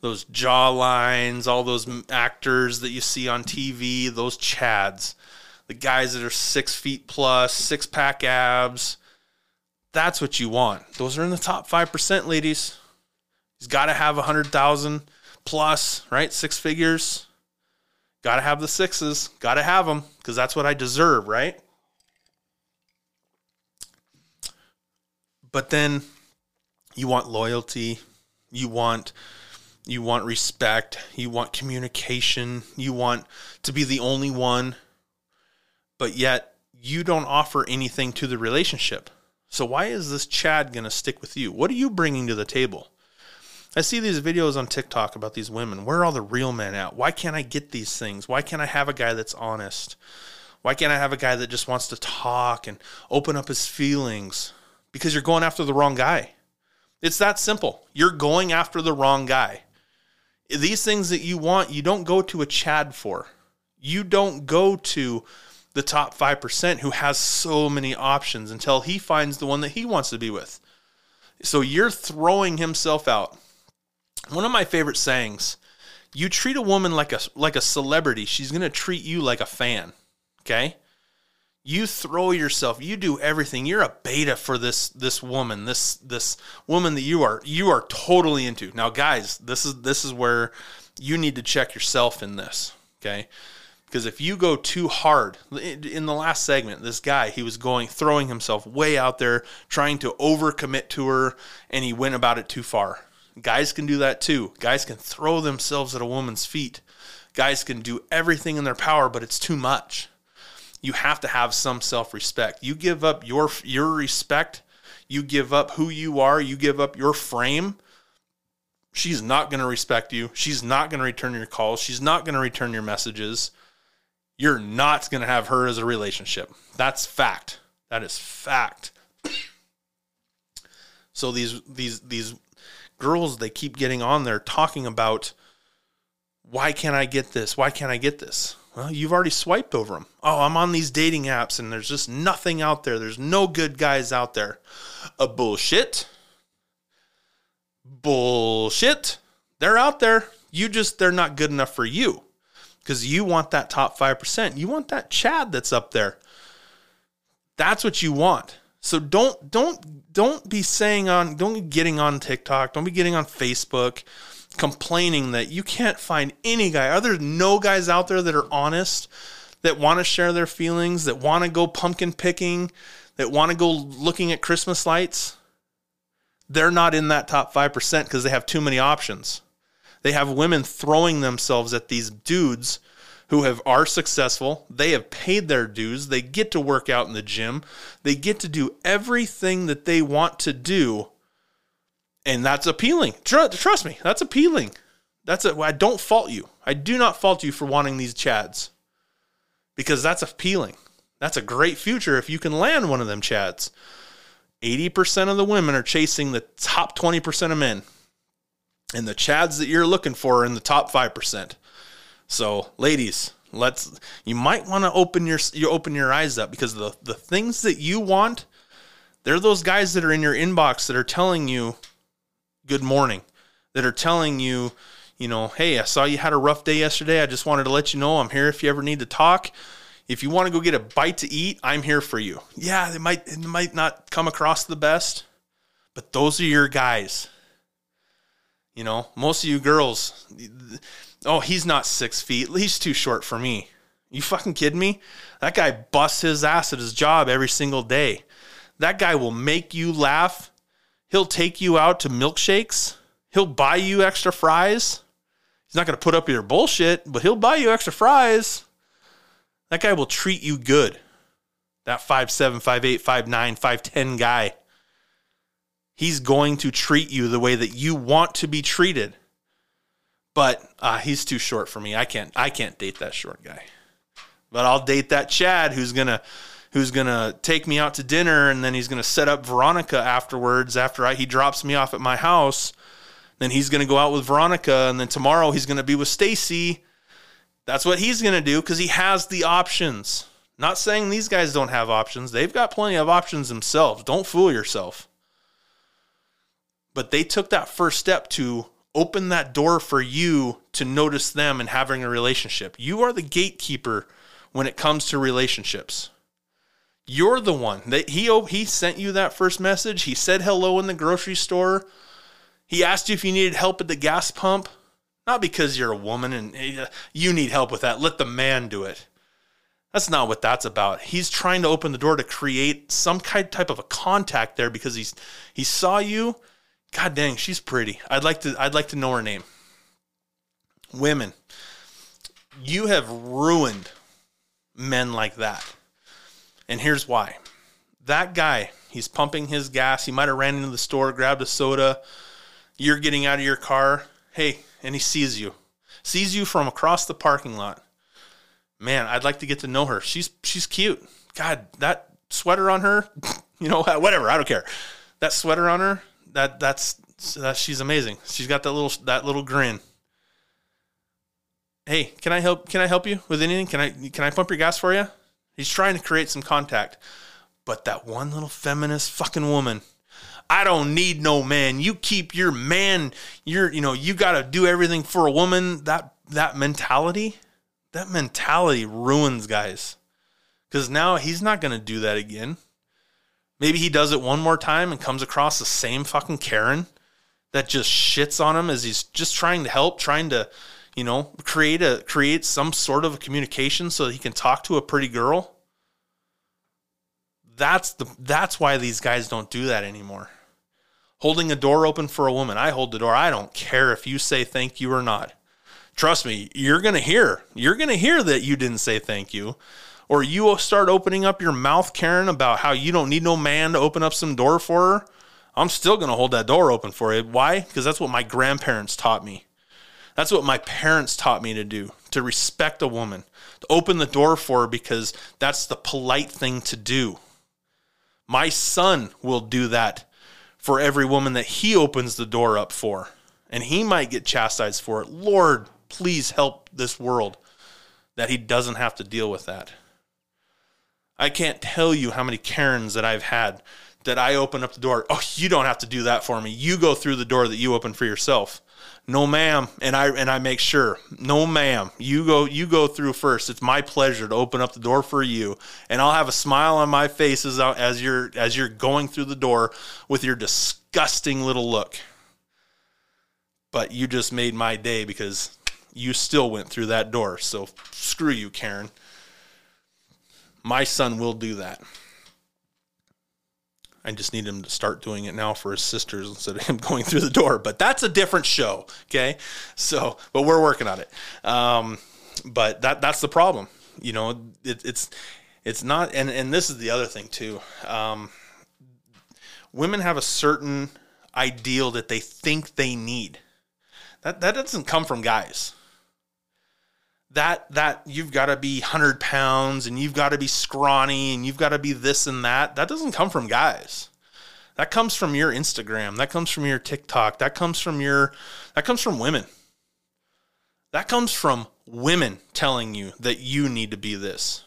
those jaw lines, all those actors that you see on TV, those chads, the guys that are six feet plus, six pack abs. That's what you want. Those are in the top 5%, ladies. He's got to have a 100,000 plus, right? Six figures. Got to have the sixes. Got to have them because that's what I deserve, right? But then you want loyalty, you want you want respect, you want communication, you want to be the only one, but yet you don't offer anything to the relationship. So why is this Chad going to stick with you? What are you bringing to the table? I see these videos on TikTok about these women. Where are all the real men at? Why can't I get these things? Why can't I have a guy that's honest? Why can't I have a guy that just wants to talk and open up his feelings? Because you're going after the wrong guy. It's that simple. You're going after the wrong guy. These things that you want, you don't go to a Chad for. You don't go to the top 5% who has so many options until he finds the one that he wants to be with. So you're throwing himself out one of my favorite sayings you treat a woman like a like a celebrity she's going to treat you like a fan okay you throw yourself you do everything you're a beta for this this woman this this woman that you are you are totally into now guys this is this is where you need to check yourself in this okay because if you go too hard in the last segment this guy he was going throwing himself way out there trying to overcommit to her and he went about it too far Guys can do that too. Guys can throw themselves at a woman's feet. Guys can do everything in their power, but it's too much. You have to have some self-respect. You give up your your respect, you give up who you are, you give up your frame. She's not going to respect you. She's not going to return your calls. She's not going to return your messages. You're not going to have her as a relationship. That's fact. That is fact. So these these these girls they keep getting on there talking about why can't I get this? Why can't I get this? Well, you've already swiped over them. Oh, I'm on these dating apps and there's just nothing out there. There's no good guys out there. A bullshit. Bullshit. They're out there. You just, they're not good enough for you because you want that top 5%. You want that Chad that's up there. That's what you want. So don't don't don't be saying on don't be getting on TikTok, don't be getting on Facebook complaining that you can't find any guy. Are there no guys out there that are honest, that want to share their feelings, that want to go pumpkin picking, that want to go looking at Christmas lights? They're not in that top 5% because they have too many options. They have women throwing themselves at these dudes who have are successful. They have paid their dues. They get to work out in the gym. They get to do everything that they want to do. And that's appealing. Trust me, that's appealing. That's a, I don't fault you. I do not fault you for wanting these chads because that's appealing. That's a great future if you can land one of them chads. 80% of the women are chasing the top 20% of men. And the chads that you're looking for are in the top 5%. So, ladies, let's you might want to open your you open your eyes up because the the things that you want, they're those guys that are in your inbox that are telling you good morning, that are telling you, you know, hey, I saw you had a rough day yesterday. I just wanted to let you know I'm here if you ever need to talk. If you want to go get a bite to eat, I'm here for you. Yeah, it might it might not come across the best, but those are your guys. You know, most of you girls, oh, he's not six feet. He's too short for me. You fucking kidding me? That guy busts his ass at his job every single day. That guy will make you laugh. He'll take you out to milkshakes. He'll buy you extra fries. He's not going to put up your bullshit, but he'll buy you extra fries. That guy will treat you good. That 5'7, 5'8, 5'9, 5'10 guy. He's going to treat you the way that you want to be treated but uh, he's too short for me. I can't I can't date that short guy. But I'll date that Chad who's gonna who's gonna take me out to dinner and then he's gonna set up Veronica afterwards after I, he drops me off at my house. Then he's gonna go out with Veronica and then tomorrow he's gonna be with Stacy. That's what he's gonna do because he has the options. Not saying these guys don't have options. They've got plenty of options themselves. Don't fool yourself. But they took that first step to open that door for you to notice them and having a relationship. You are the gatekeeper when it comes to relationships. You're the one that he he sent you that first message. He said hello in the grocery store. He asked you if you needed help at the gas pump, not because you're a woman and eh, you need help with that. Let the man do it. That's not what that's about. He's trying to open the door to create some kind type of a contact there because he's he saw you God dang, she's pretty. I'd like to I'd like to know her name. Women, you have ruined men like that. And here's why. That guy, he's pumping his gas. He might have ran into the store, grabbed a soda. You're getting out of your car. Hey, and he sees you. Sees you from across the parking lot. Man, I'd like to get to know her. She's she's cute. God, that sweater on her, you know, whatever, I don't care. That sweater on her, that that's that she's amazing. She's got that little that little grin. Hey, can I help? Can I help you with anything? Can I can I pump your gas for you? He's trying to create some contact, but that one little feminist fucking woman. I don't need no man. You keep your man. You're you know you got to do everything for a woman. That that mentality, that mentality ruins guys. Because now he's not going to do that again. Maybe he does it one more time and comes across the same fucking Karen that just shits on him as he's just trying to help, trying to, you know, create a create some sort of a communication so that he can talk to a pretty girl. That's the that's why these guys don't do that anymore. Holding a door open for a woman. I hold the door. I don't care if you say thank you or not. Trust me, you're going to hear. You're going to hear that you didn't say thank you or you will start opening up your mouth, Karen, about how you don't need no man to open up some door for her, I'm still going to hold that door open for you. Why? Because that's what my grandparents taught me. That's what my parents taught me to do to respect a woman, to open the door for her because that's the polite thing to do. My son will do that for every woman that he opens the door up for, and he might get chastised for it. Lord, please help this world that he doesn't have to deal with that. I can't tell you how many Karens that I've had that I open up the door. Oh, you don't have to do that for me. You go through the door that you open for yourself. No, ma'am. And I and I make sure, no, ma'am. You go you go through first. It's my pleasure to open up the door for you, and I'll have a smile on my face as as you're as you're going through the door with your disgusting little look. But you just made my day because you still went through that door. So screw you, Karen. My son will do that. I just need him to start doing it now for his sisters instead of him going through the door. But that's a different show. Okay. So, but we're working on it. Um, but that that's the problem. You know, it, it's it's not, and and this is the other thing too. Um, women have a certain ideal that they think they need. That that doesn't come from guys that that you've got to be 100 pounds and you've got to be scrawny and you've got to be this and that that doesn't come from guys. That comes from your instagram. That comes from your tiktok. That comes from your that comes from women. That comes from women telling you that you need to be this.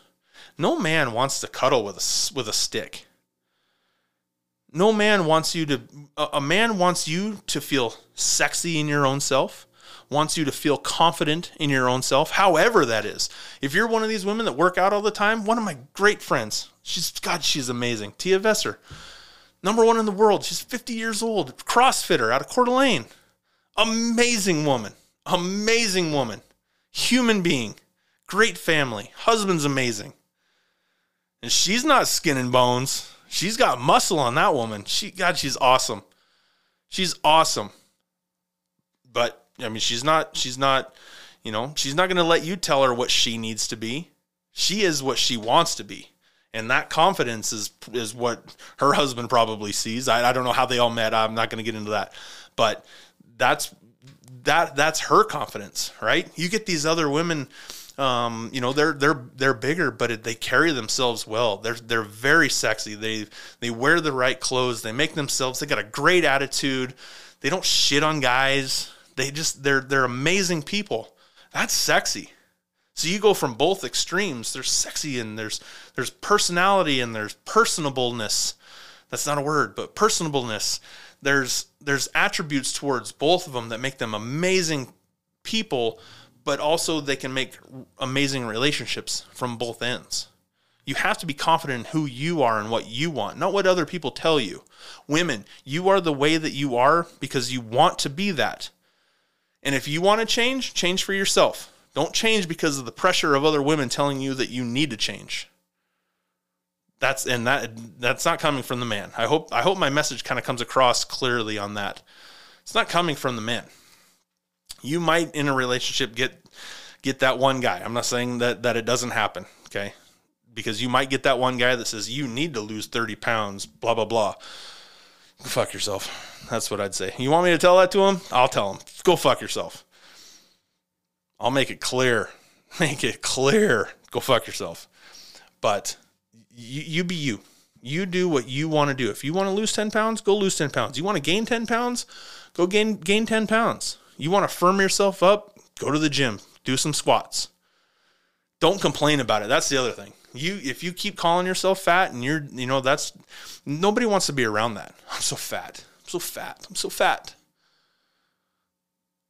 No man wants to cuddle with a with a stick. No man wants you to a man wants you to feel sexy in your own self wants you to feel confident in your own self, however that is. If you're one of these women that work out all the time, one of my great friends, she's God, she's amazing. Tia Vesser, number one in the world. She's 50 years old, CrossFitter out of Coeur d'Alene. Amazing woman, amazing woman, human being, great family, husband's amazing. And she's not skin and bones. She's got muscle on that woman. She God, she's awesome. She's awesome. But I mean, she's not, she's not, you know, she's not going to let you tell her what she needs to be. She is what she wants to be. And that confidence is is what her husband probably sees. I, I don't know how they all met. I'm not going to get into that, but that's that that's her confidence, right? You get these other women, um, you know, they're they're they're bigger, but they carry themselves well. They're they're very sexy. They they wear the right clothes. They make themselves. They got a great attitude. They don't shit on guys. They just they're they're amazing people. That's sexy. So you go from both extremes. There's sexy and there's there's personality and there's personableness. That's not a word, but personableness. There's there's attributes towards both of them that make them amazing people, but also they can make amazing relationships from both ends. You have to be confident in who you are and what you want, not what other people tell you. Women, you are the way that you are because you want to be that. And if you want to change, change for yourself. Don't change because of the pressure of other women telling you that you need to change. That's and that that's not coming from the man. I hope I hope my message kind of comes across clearly on that. It's not coming from the man. You might in a relationship get get that one guy. I'm not saying that that it doesn't happen, okay? Because you might get that one guy that says you need to lose 30 pounds, blah blah blah. Fuck yourself. That's what I'd say. You want me to tell that to him? I'll tell him. Go fuck yourself. I'll make it clear. Make it clear. Go fuck yourself. But you, you be you. You do what you want to do. If you want to lose 10 pounds, go lose 10 pounds. You want to gain 10 pounds, go gain gain 10 pounds. You want to firm yourself up, go to the gym, do some squats. Don't complain about it. That's the other thing you if you keep calling yourself fat and you're you know that's nobody wants to be around that. I'm so fat. I'm so fat. I'm so fat.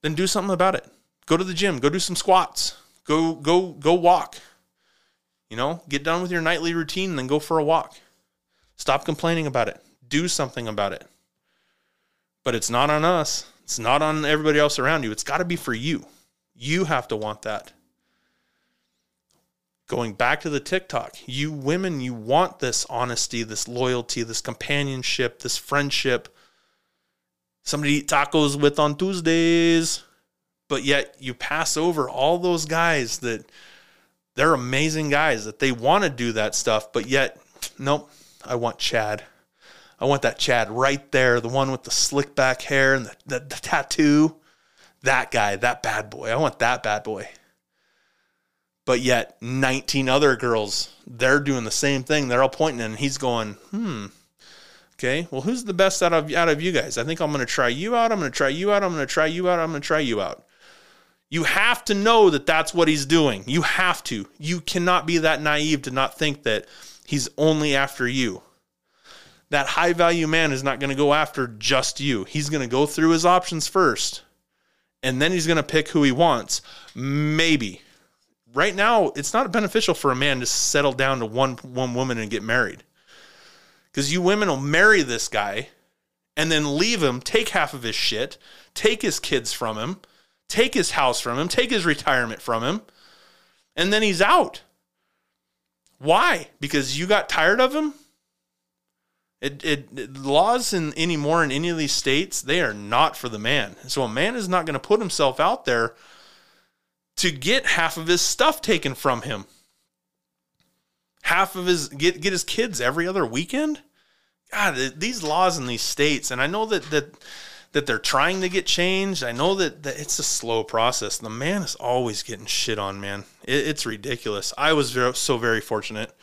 Then do something about it. Go to the gym. Go do some squats. Go go go walk. You know get done with your nightly routine and then go for a walk. Stop complaining about it. Do something about it. But it's not on us. It's not on everybody else around you. It's got to be for you. You have to want that going back to the TikTok, you women, you want this honesty, this loyalty, this companionship, this friendship. Somebody eat tacos with on Tuesdays, but yet you pass over all those guys that they're amazing guys that they want to do that stuff, but yet, nope, I want Chad. I want that Chad right there, the one with the slick back hair and the, the, the tattoo. That guy, that bad boy. I want that bad boy but yet 19 other girls they're doing the same thing they're all pointing and he's going hmm okay well who's the best out of out of you guys i think i'm going to try you out i'm going to try you out i'm going to try you out i'm going to try you out you have to know that that's what he's doing you have to you cannot be that naive to not think that he's only after you that high value man is not going to go after just you. He's going to go through his options first and then he's going to pick who he wants. Maybe. Right now, it's not beneficial for a man to settle down to one one woman and get married. Cuz you women will marry this guy and then leave him, take half of his shit, take his kids from him, take his house from him, take his retirement from him, and then he's out. Why? Because you got tired of him? It, it, it, laws in anymore in any of these states they are not for the man. So a man is not going to put himself out there to get half of his stuff taken from him. Half of his get get his kids every other weekend. God, these laws in these states, and I know that that that they're trying to get changed. I know that, that it's a slow process. The man is always getting shit on, man. It, it's ridiculous. I was very, so very fortunate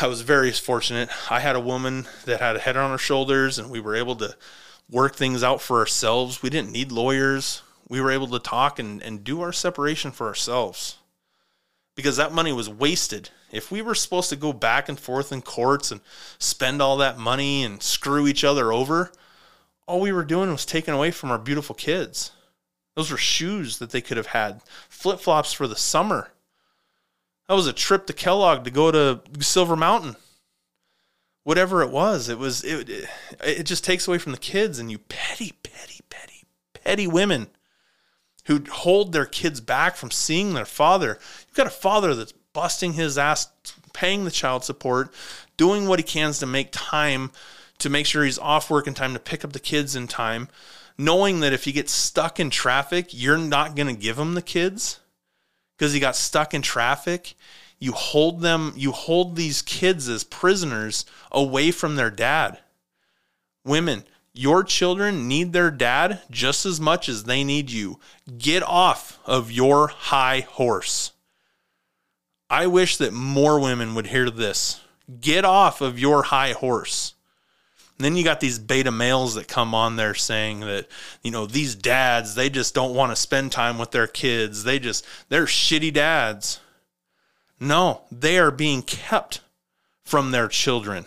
I was very fortunate. I had a woman that had a head on her shoulders, and we were able to work things out for ourselves. We didn't need lawyers. We were able to talk and, and do our separation for ourselves because that money was wasted. If we were supposed to go back and forth in courts and spend all that money and screw each other over, all we were doing was taking away from our beautiful kids. Those were shoes that they could have had, flip flops for the summer that was a trip to Kellogg to go to Silver Mountain. Whatever it was, it was it, it, it just takes away from the kids and you petty, petty, petty, petty women who hold their kids back from seeing their father. You've got a father that's busting his ass, paying the child support, doing what he can to make time to make sure he's off work in time to pick up the kids in time, knowing that if he gets stuck in traffic, you're not going to give him the kids because he got stuck in traffic. You hold them, you hold these kids as prisoners away from their dad. Women, your children need their dad just as much as they need you. Get off of your high horse. I wish that more women would hear this. Get off of your high horse. And then you got these beta males that come on there saying that, you know, these dads, they just don't want to spend time with their kids. They just, they're shitty dads. No, they are being kept from their children.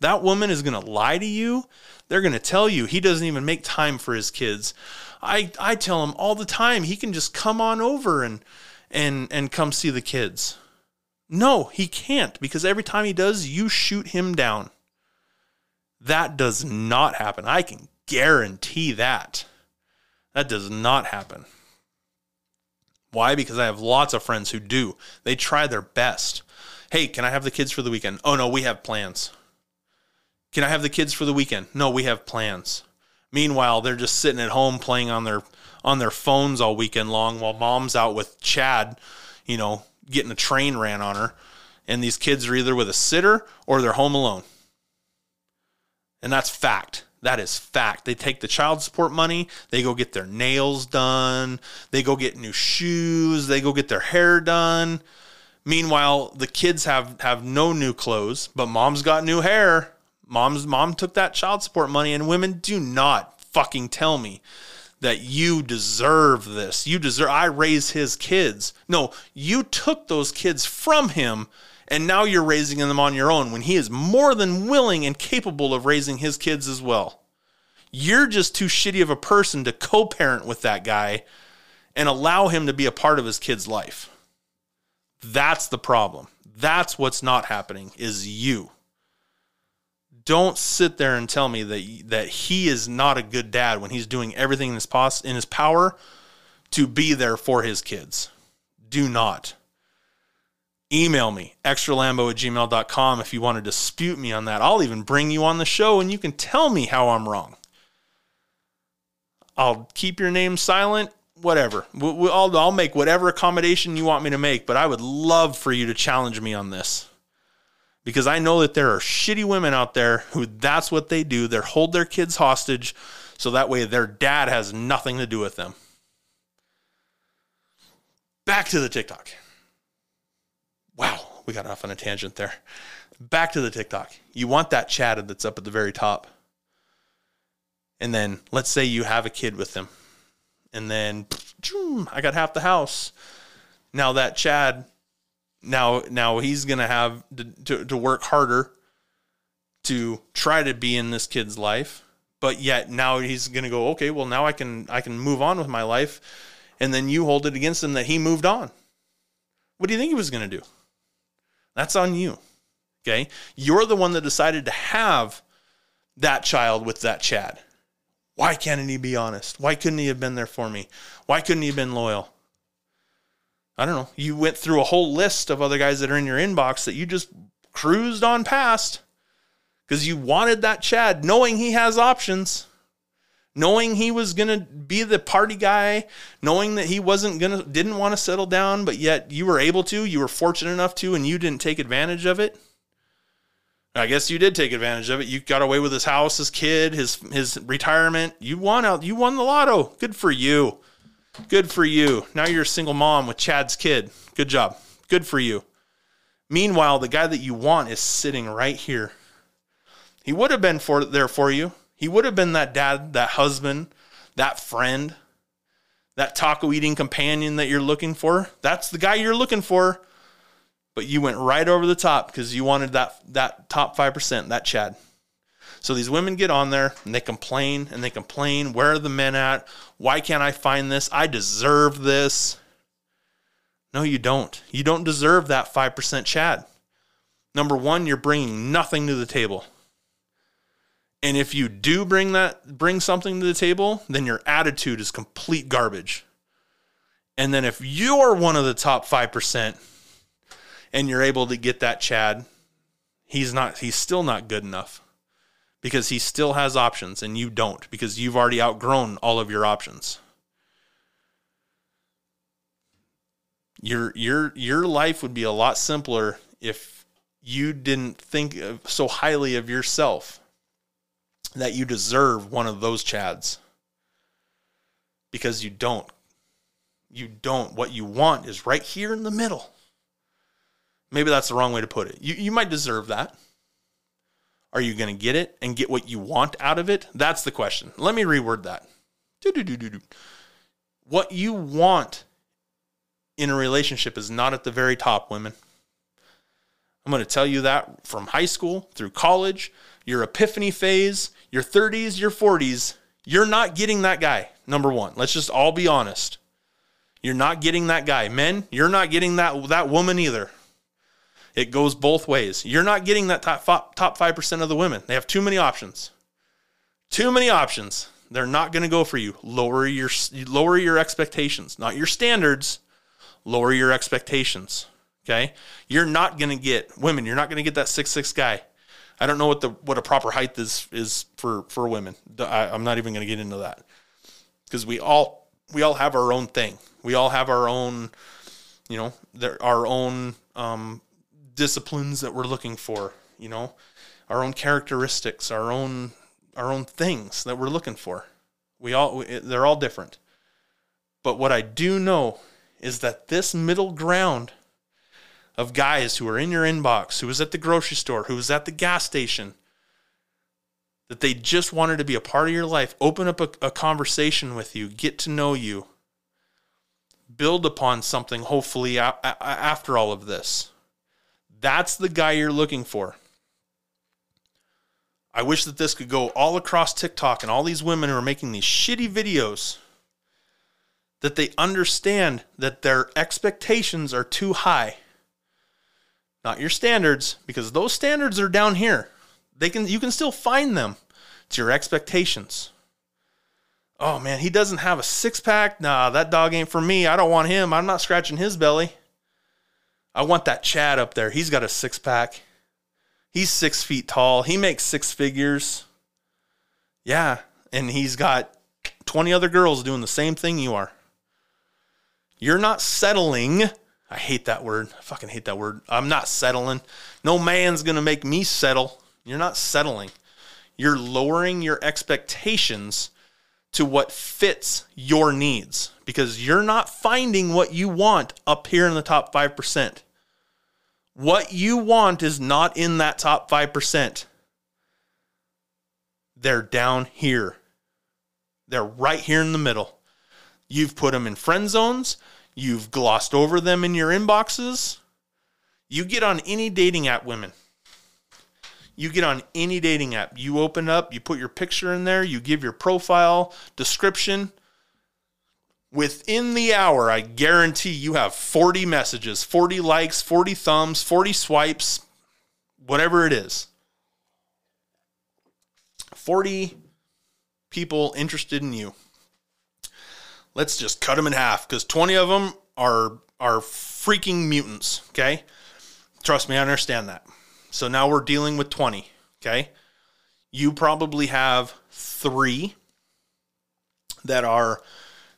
That woman is going to lie to you. They're going to tell you he doesn't even make time for his kids. I, I tell him all the time he can just come on over and and and come see the kids. No, he can't because every time he does, you shoot him down. That does not happen. I can guarantee that. That does not happen. Why? Because I have lots of friends who do. They try their best. Hey, can I have the kids for the weekend? Oh, no, we have plans. Can I have the kids for the weekend? No, we have plans. Meanwhile, they're just sitting at home playing on their on their phones all weekend long while mom's out with Chad, you know, getting a train ran on her. And these kids are either with a sitter or they're home alone. And that's fact. That is fact. They take the child support money, they go get their nails done, they go get new shoes, they go get their hair done. Meanwhile, the kids have have no new clothes, but mom's got new hair. Mom's mom took that child support money and women do not fucking tell me that you deserve this. You deserve I raise his kids. No, you took those kids from him and now you're raising them on your own when he is more than willing and capable of raising his kids as well. You're just too shitty of a person to co parent with that guy and allow him to be a part of his kid's life. That's the problem. That's what's not happening is you. Don't sit there and tell me that that he is not a good dad when he's doing everything in his pos- in his power to be there for his kids. Do not. Email me extralambo at gmail.com if you want to dispute me on that. I'll even bring you on the show and you can tell me how i'm wrong. I'll keep your name silent whatever. I'll, I'll make whatever accommodation you want me to make but i would love for you to challenge me on this because i know that there are shitty women out there who that's what they do they hold their kids hostage so that way their dad has nothing to do with them back to the tiktok Wow, we got off on a tangent there. Back to the TikTok. You want that Chad that's up at the very top. And then let's say you have a kid with them. And then I got half the house. Now that Chad now now he's going to have to, to work harder to try to be in this kid's life, but yet now he's going to go, okay, well now I can I can move on with my life, and then you hold it against him that he moved on. What do you think he was going to do? That's on you. Okay, you're the one that decided to have that child with that Chad. Why can't he be honest? Why couldn't he have been there for me? Why couldn't he have been loyal? I don't know. You went through a whole list of other guys that are in your inbox that you just cruised on past because you wanted that Chad, knowing he has options, knowing he was going to be the party guy, knowing that he wasn't going to, didn't want to settle down, but yet you were able to, you were fortunate enough to, and you didn't take advantage of it. I guess you did take advantage of it. You got away with his house, his kid, his his retirement. You won out. You won the lotto. Good for you. Good for you. Now you're a single mom with Chad's kid. Good job. Good for you. Meanwhile, the guy that you want is sitting right here. He would have been for there for you. He would have been that dad, that husband, that friend, that taco eating companion that you're looking for. That's the guy you're looking for. But you went right over the top because you wanted that that top 5%, that Chad. So these women get on there and they complain and they complain. Where are the men at? Why can't I find this? I deserve this. No, you don't. You don't deserve that 5% Chad. Number one, you're bringing nothing to the table. And if you do bring that bring something to the table, then your attitude is complete garbage. And then if you're one of the top 5% and you're able to get that Chad, he's not he's still not good enough because he still has options and you don't because you've already outgrown all of your options. Your your your life would be a lot simpler if you didn't think so highly of yourself that you deserve one of those chads. Because you don't. You don't. What you want is right here in the middle. Maybe that's the wrong way to put it. You you might deserve that. Are you going to get it and get what you want out of it? That's the question. Let me reword that. What you want in a relationship is not at the very top, women. I'm going to tell you that from high school through college, your epiphany phase, your 30s, your 40s, you're not getting that guy. Number 1. Let's just all be honest. You're not getting that guy. Men, you're not getting that that woman either. It goes both ways. You're not getting that top top 5% of the women. They have too many options. Too many options. They're not going to go for you. Lower your lower your expectations, not your standards. Lower your expectations. Okay? You're not going to get women, you're not going to get that six six guy. I don't know what the what a proper height is is for for women. I, I'm not even going to get into that. Cuz we all we all have our own thing. We all have our own you know, our own um, disciplines that we're looking for, you know, our own characteristics, our own our own things that we're looking for. We all they're all different. But what I do know is that this middle ground of guys who are in your inbox, who was at the grocery store, who was at the gas station, that they just wanted to be a part of your life, open up a, a conversation with you, get to know you, build upon something, hopefully, a, a, after all of this. That's the guy you're looking for. I wish that this could go all across TikTok and all these women who are making these shitty videos that they understand that their expectations are too high. Not your standards because those standards are down here. They can you can still find them. It's your expectations. Oh man, he doesn't have a six pack. Nah, that dog ain't for me. I don't want him. I'm not scratching his belly. I want that Chad up there. He's got a six pack. He's six feet tall. He makes six figures. Yeah. And he's got 20 other girls doing the same thing you are. You're not settling. I hate that word. I fucking hate that word. I'm not settling. No man's going to make me settle. You're not settling. You're lowering your expectations to what fits your needs because you're not finding what you want up here in the top 5%. What you want is not in that top 5%. They're down here. They're right here in the middle. You've put them in friend zones. You've glossed over them in your inboxes. You get on any dating app, women. You get on any dating app, you open up, you put your picture in there, you give your profile description. Within the hour, I guarantee you have 40 messages, 40 likes, 40 thumbs, 40 swipes, whatever it is. 40 people interested in you. Let's just cut them in half because 20 of them are are freaking mutants, okay? Trust me, I understand that. So now we're dealing with 20, okay? You probably have 3 that are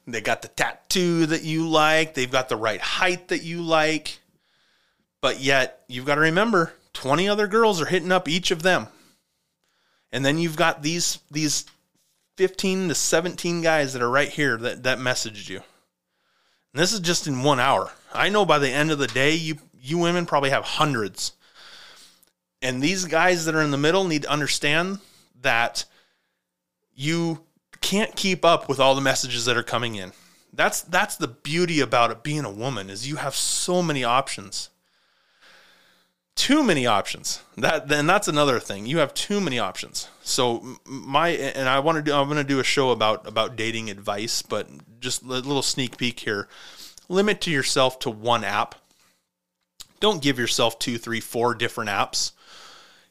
they got the tattoo that you like, they've got the right height that you like. But yet, you've got to remember 20 other girls are hitting up each of them. And then you've got these these 15 to 17 guys that are right here that that messaged you. And this is just in one hour. I know by the end of the day you you women probably have hundreds. And these guys that are in the middle need to understand that you can't keep up with all the messages that are coming in that's that's the beauty about it being a woman is you have so many options too many options. That then that's another thing. You have too many options. So my and I want to do I'm going to do a show about about dating advice, but just a little sneak peek here. Limit to yourself to one app. Don't give yourself two, three, four different apps.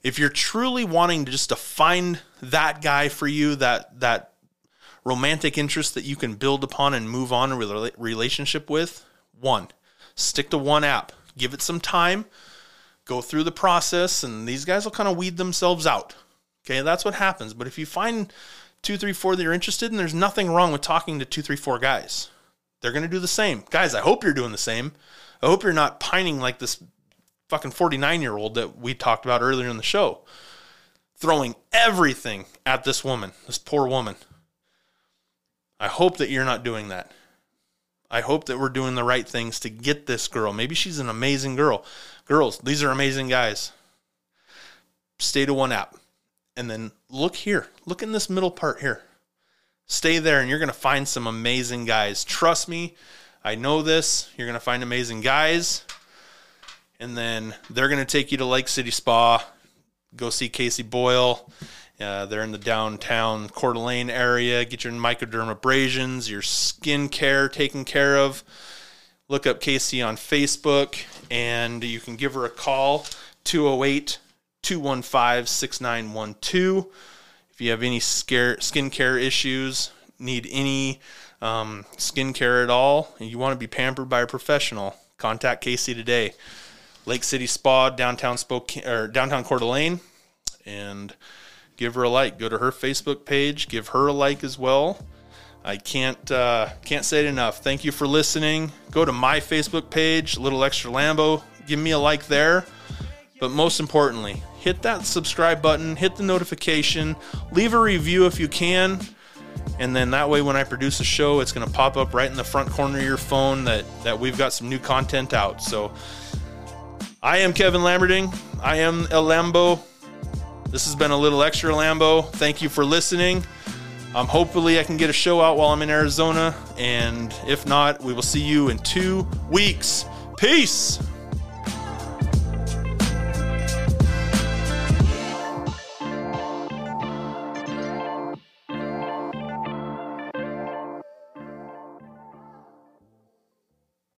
If you're truly wanting to just to find that guy for you, that that romantic interest that you can build upon and move on a relationship with, one, stick to one app. Give it some time go through the process, and these guys will kind of weed themselves out. Okay, that's what happens. But if you find two, three, four that you're interested in, there's nothing wrong with talking to two, three, four guys. They're going to do the same. Guys, I hope you're doing the same. I hope you're not pining like this fucking 49 year old that we talked about earlier in the show, throwing everything at this woman, this poor woman. I hope that you're not doing that. I hope that we're doing the right things to get this girl. Maybe she's an amazing girl. Girls, these are amazing guys. Stay to one app. And then look here. Look in this middle part here. Stay there and you're going to find some amazing guys. Trust me, I know this. You're going to find amazing guys. And then they're going to take you to Lake City Spa. Go see Casey Boyle. Uh, they're in the downtown Coeur d'Alene area. Get your microdermabrasions, your skin care taken care of. Look up Casey on Facebook and you can give her a call 208 215 6912. If you have any scare, skincare issues, need any um, skincare at all, and you want to be pampered by a professional, contact Casey today. Lake City Spa, downtown Spokane or downtown Coeur d'Alene, and give her a like. Go to her Facebook page, give her a like as well. I can't uh, can't say it enough. Thank you for listening. Go to my Facebook page, Little Extra Lambo. Give me a like there. But most importantly, hit that subscribe button, hit the notification, leave a review if you can. And then that way, when I produce a show, it's going to pop up right in the front corner of your phone that, that we've got some new content out. So I am Kevin Lamberding. I am El Lambo. This has been a little extra Lambo. Thank you for listening. Um, hopefully, I can get a show out while I'm in Arizona. And if not, we will see you in two weeks. Peace.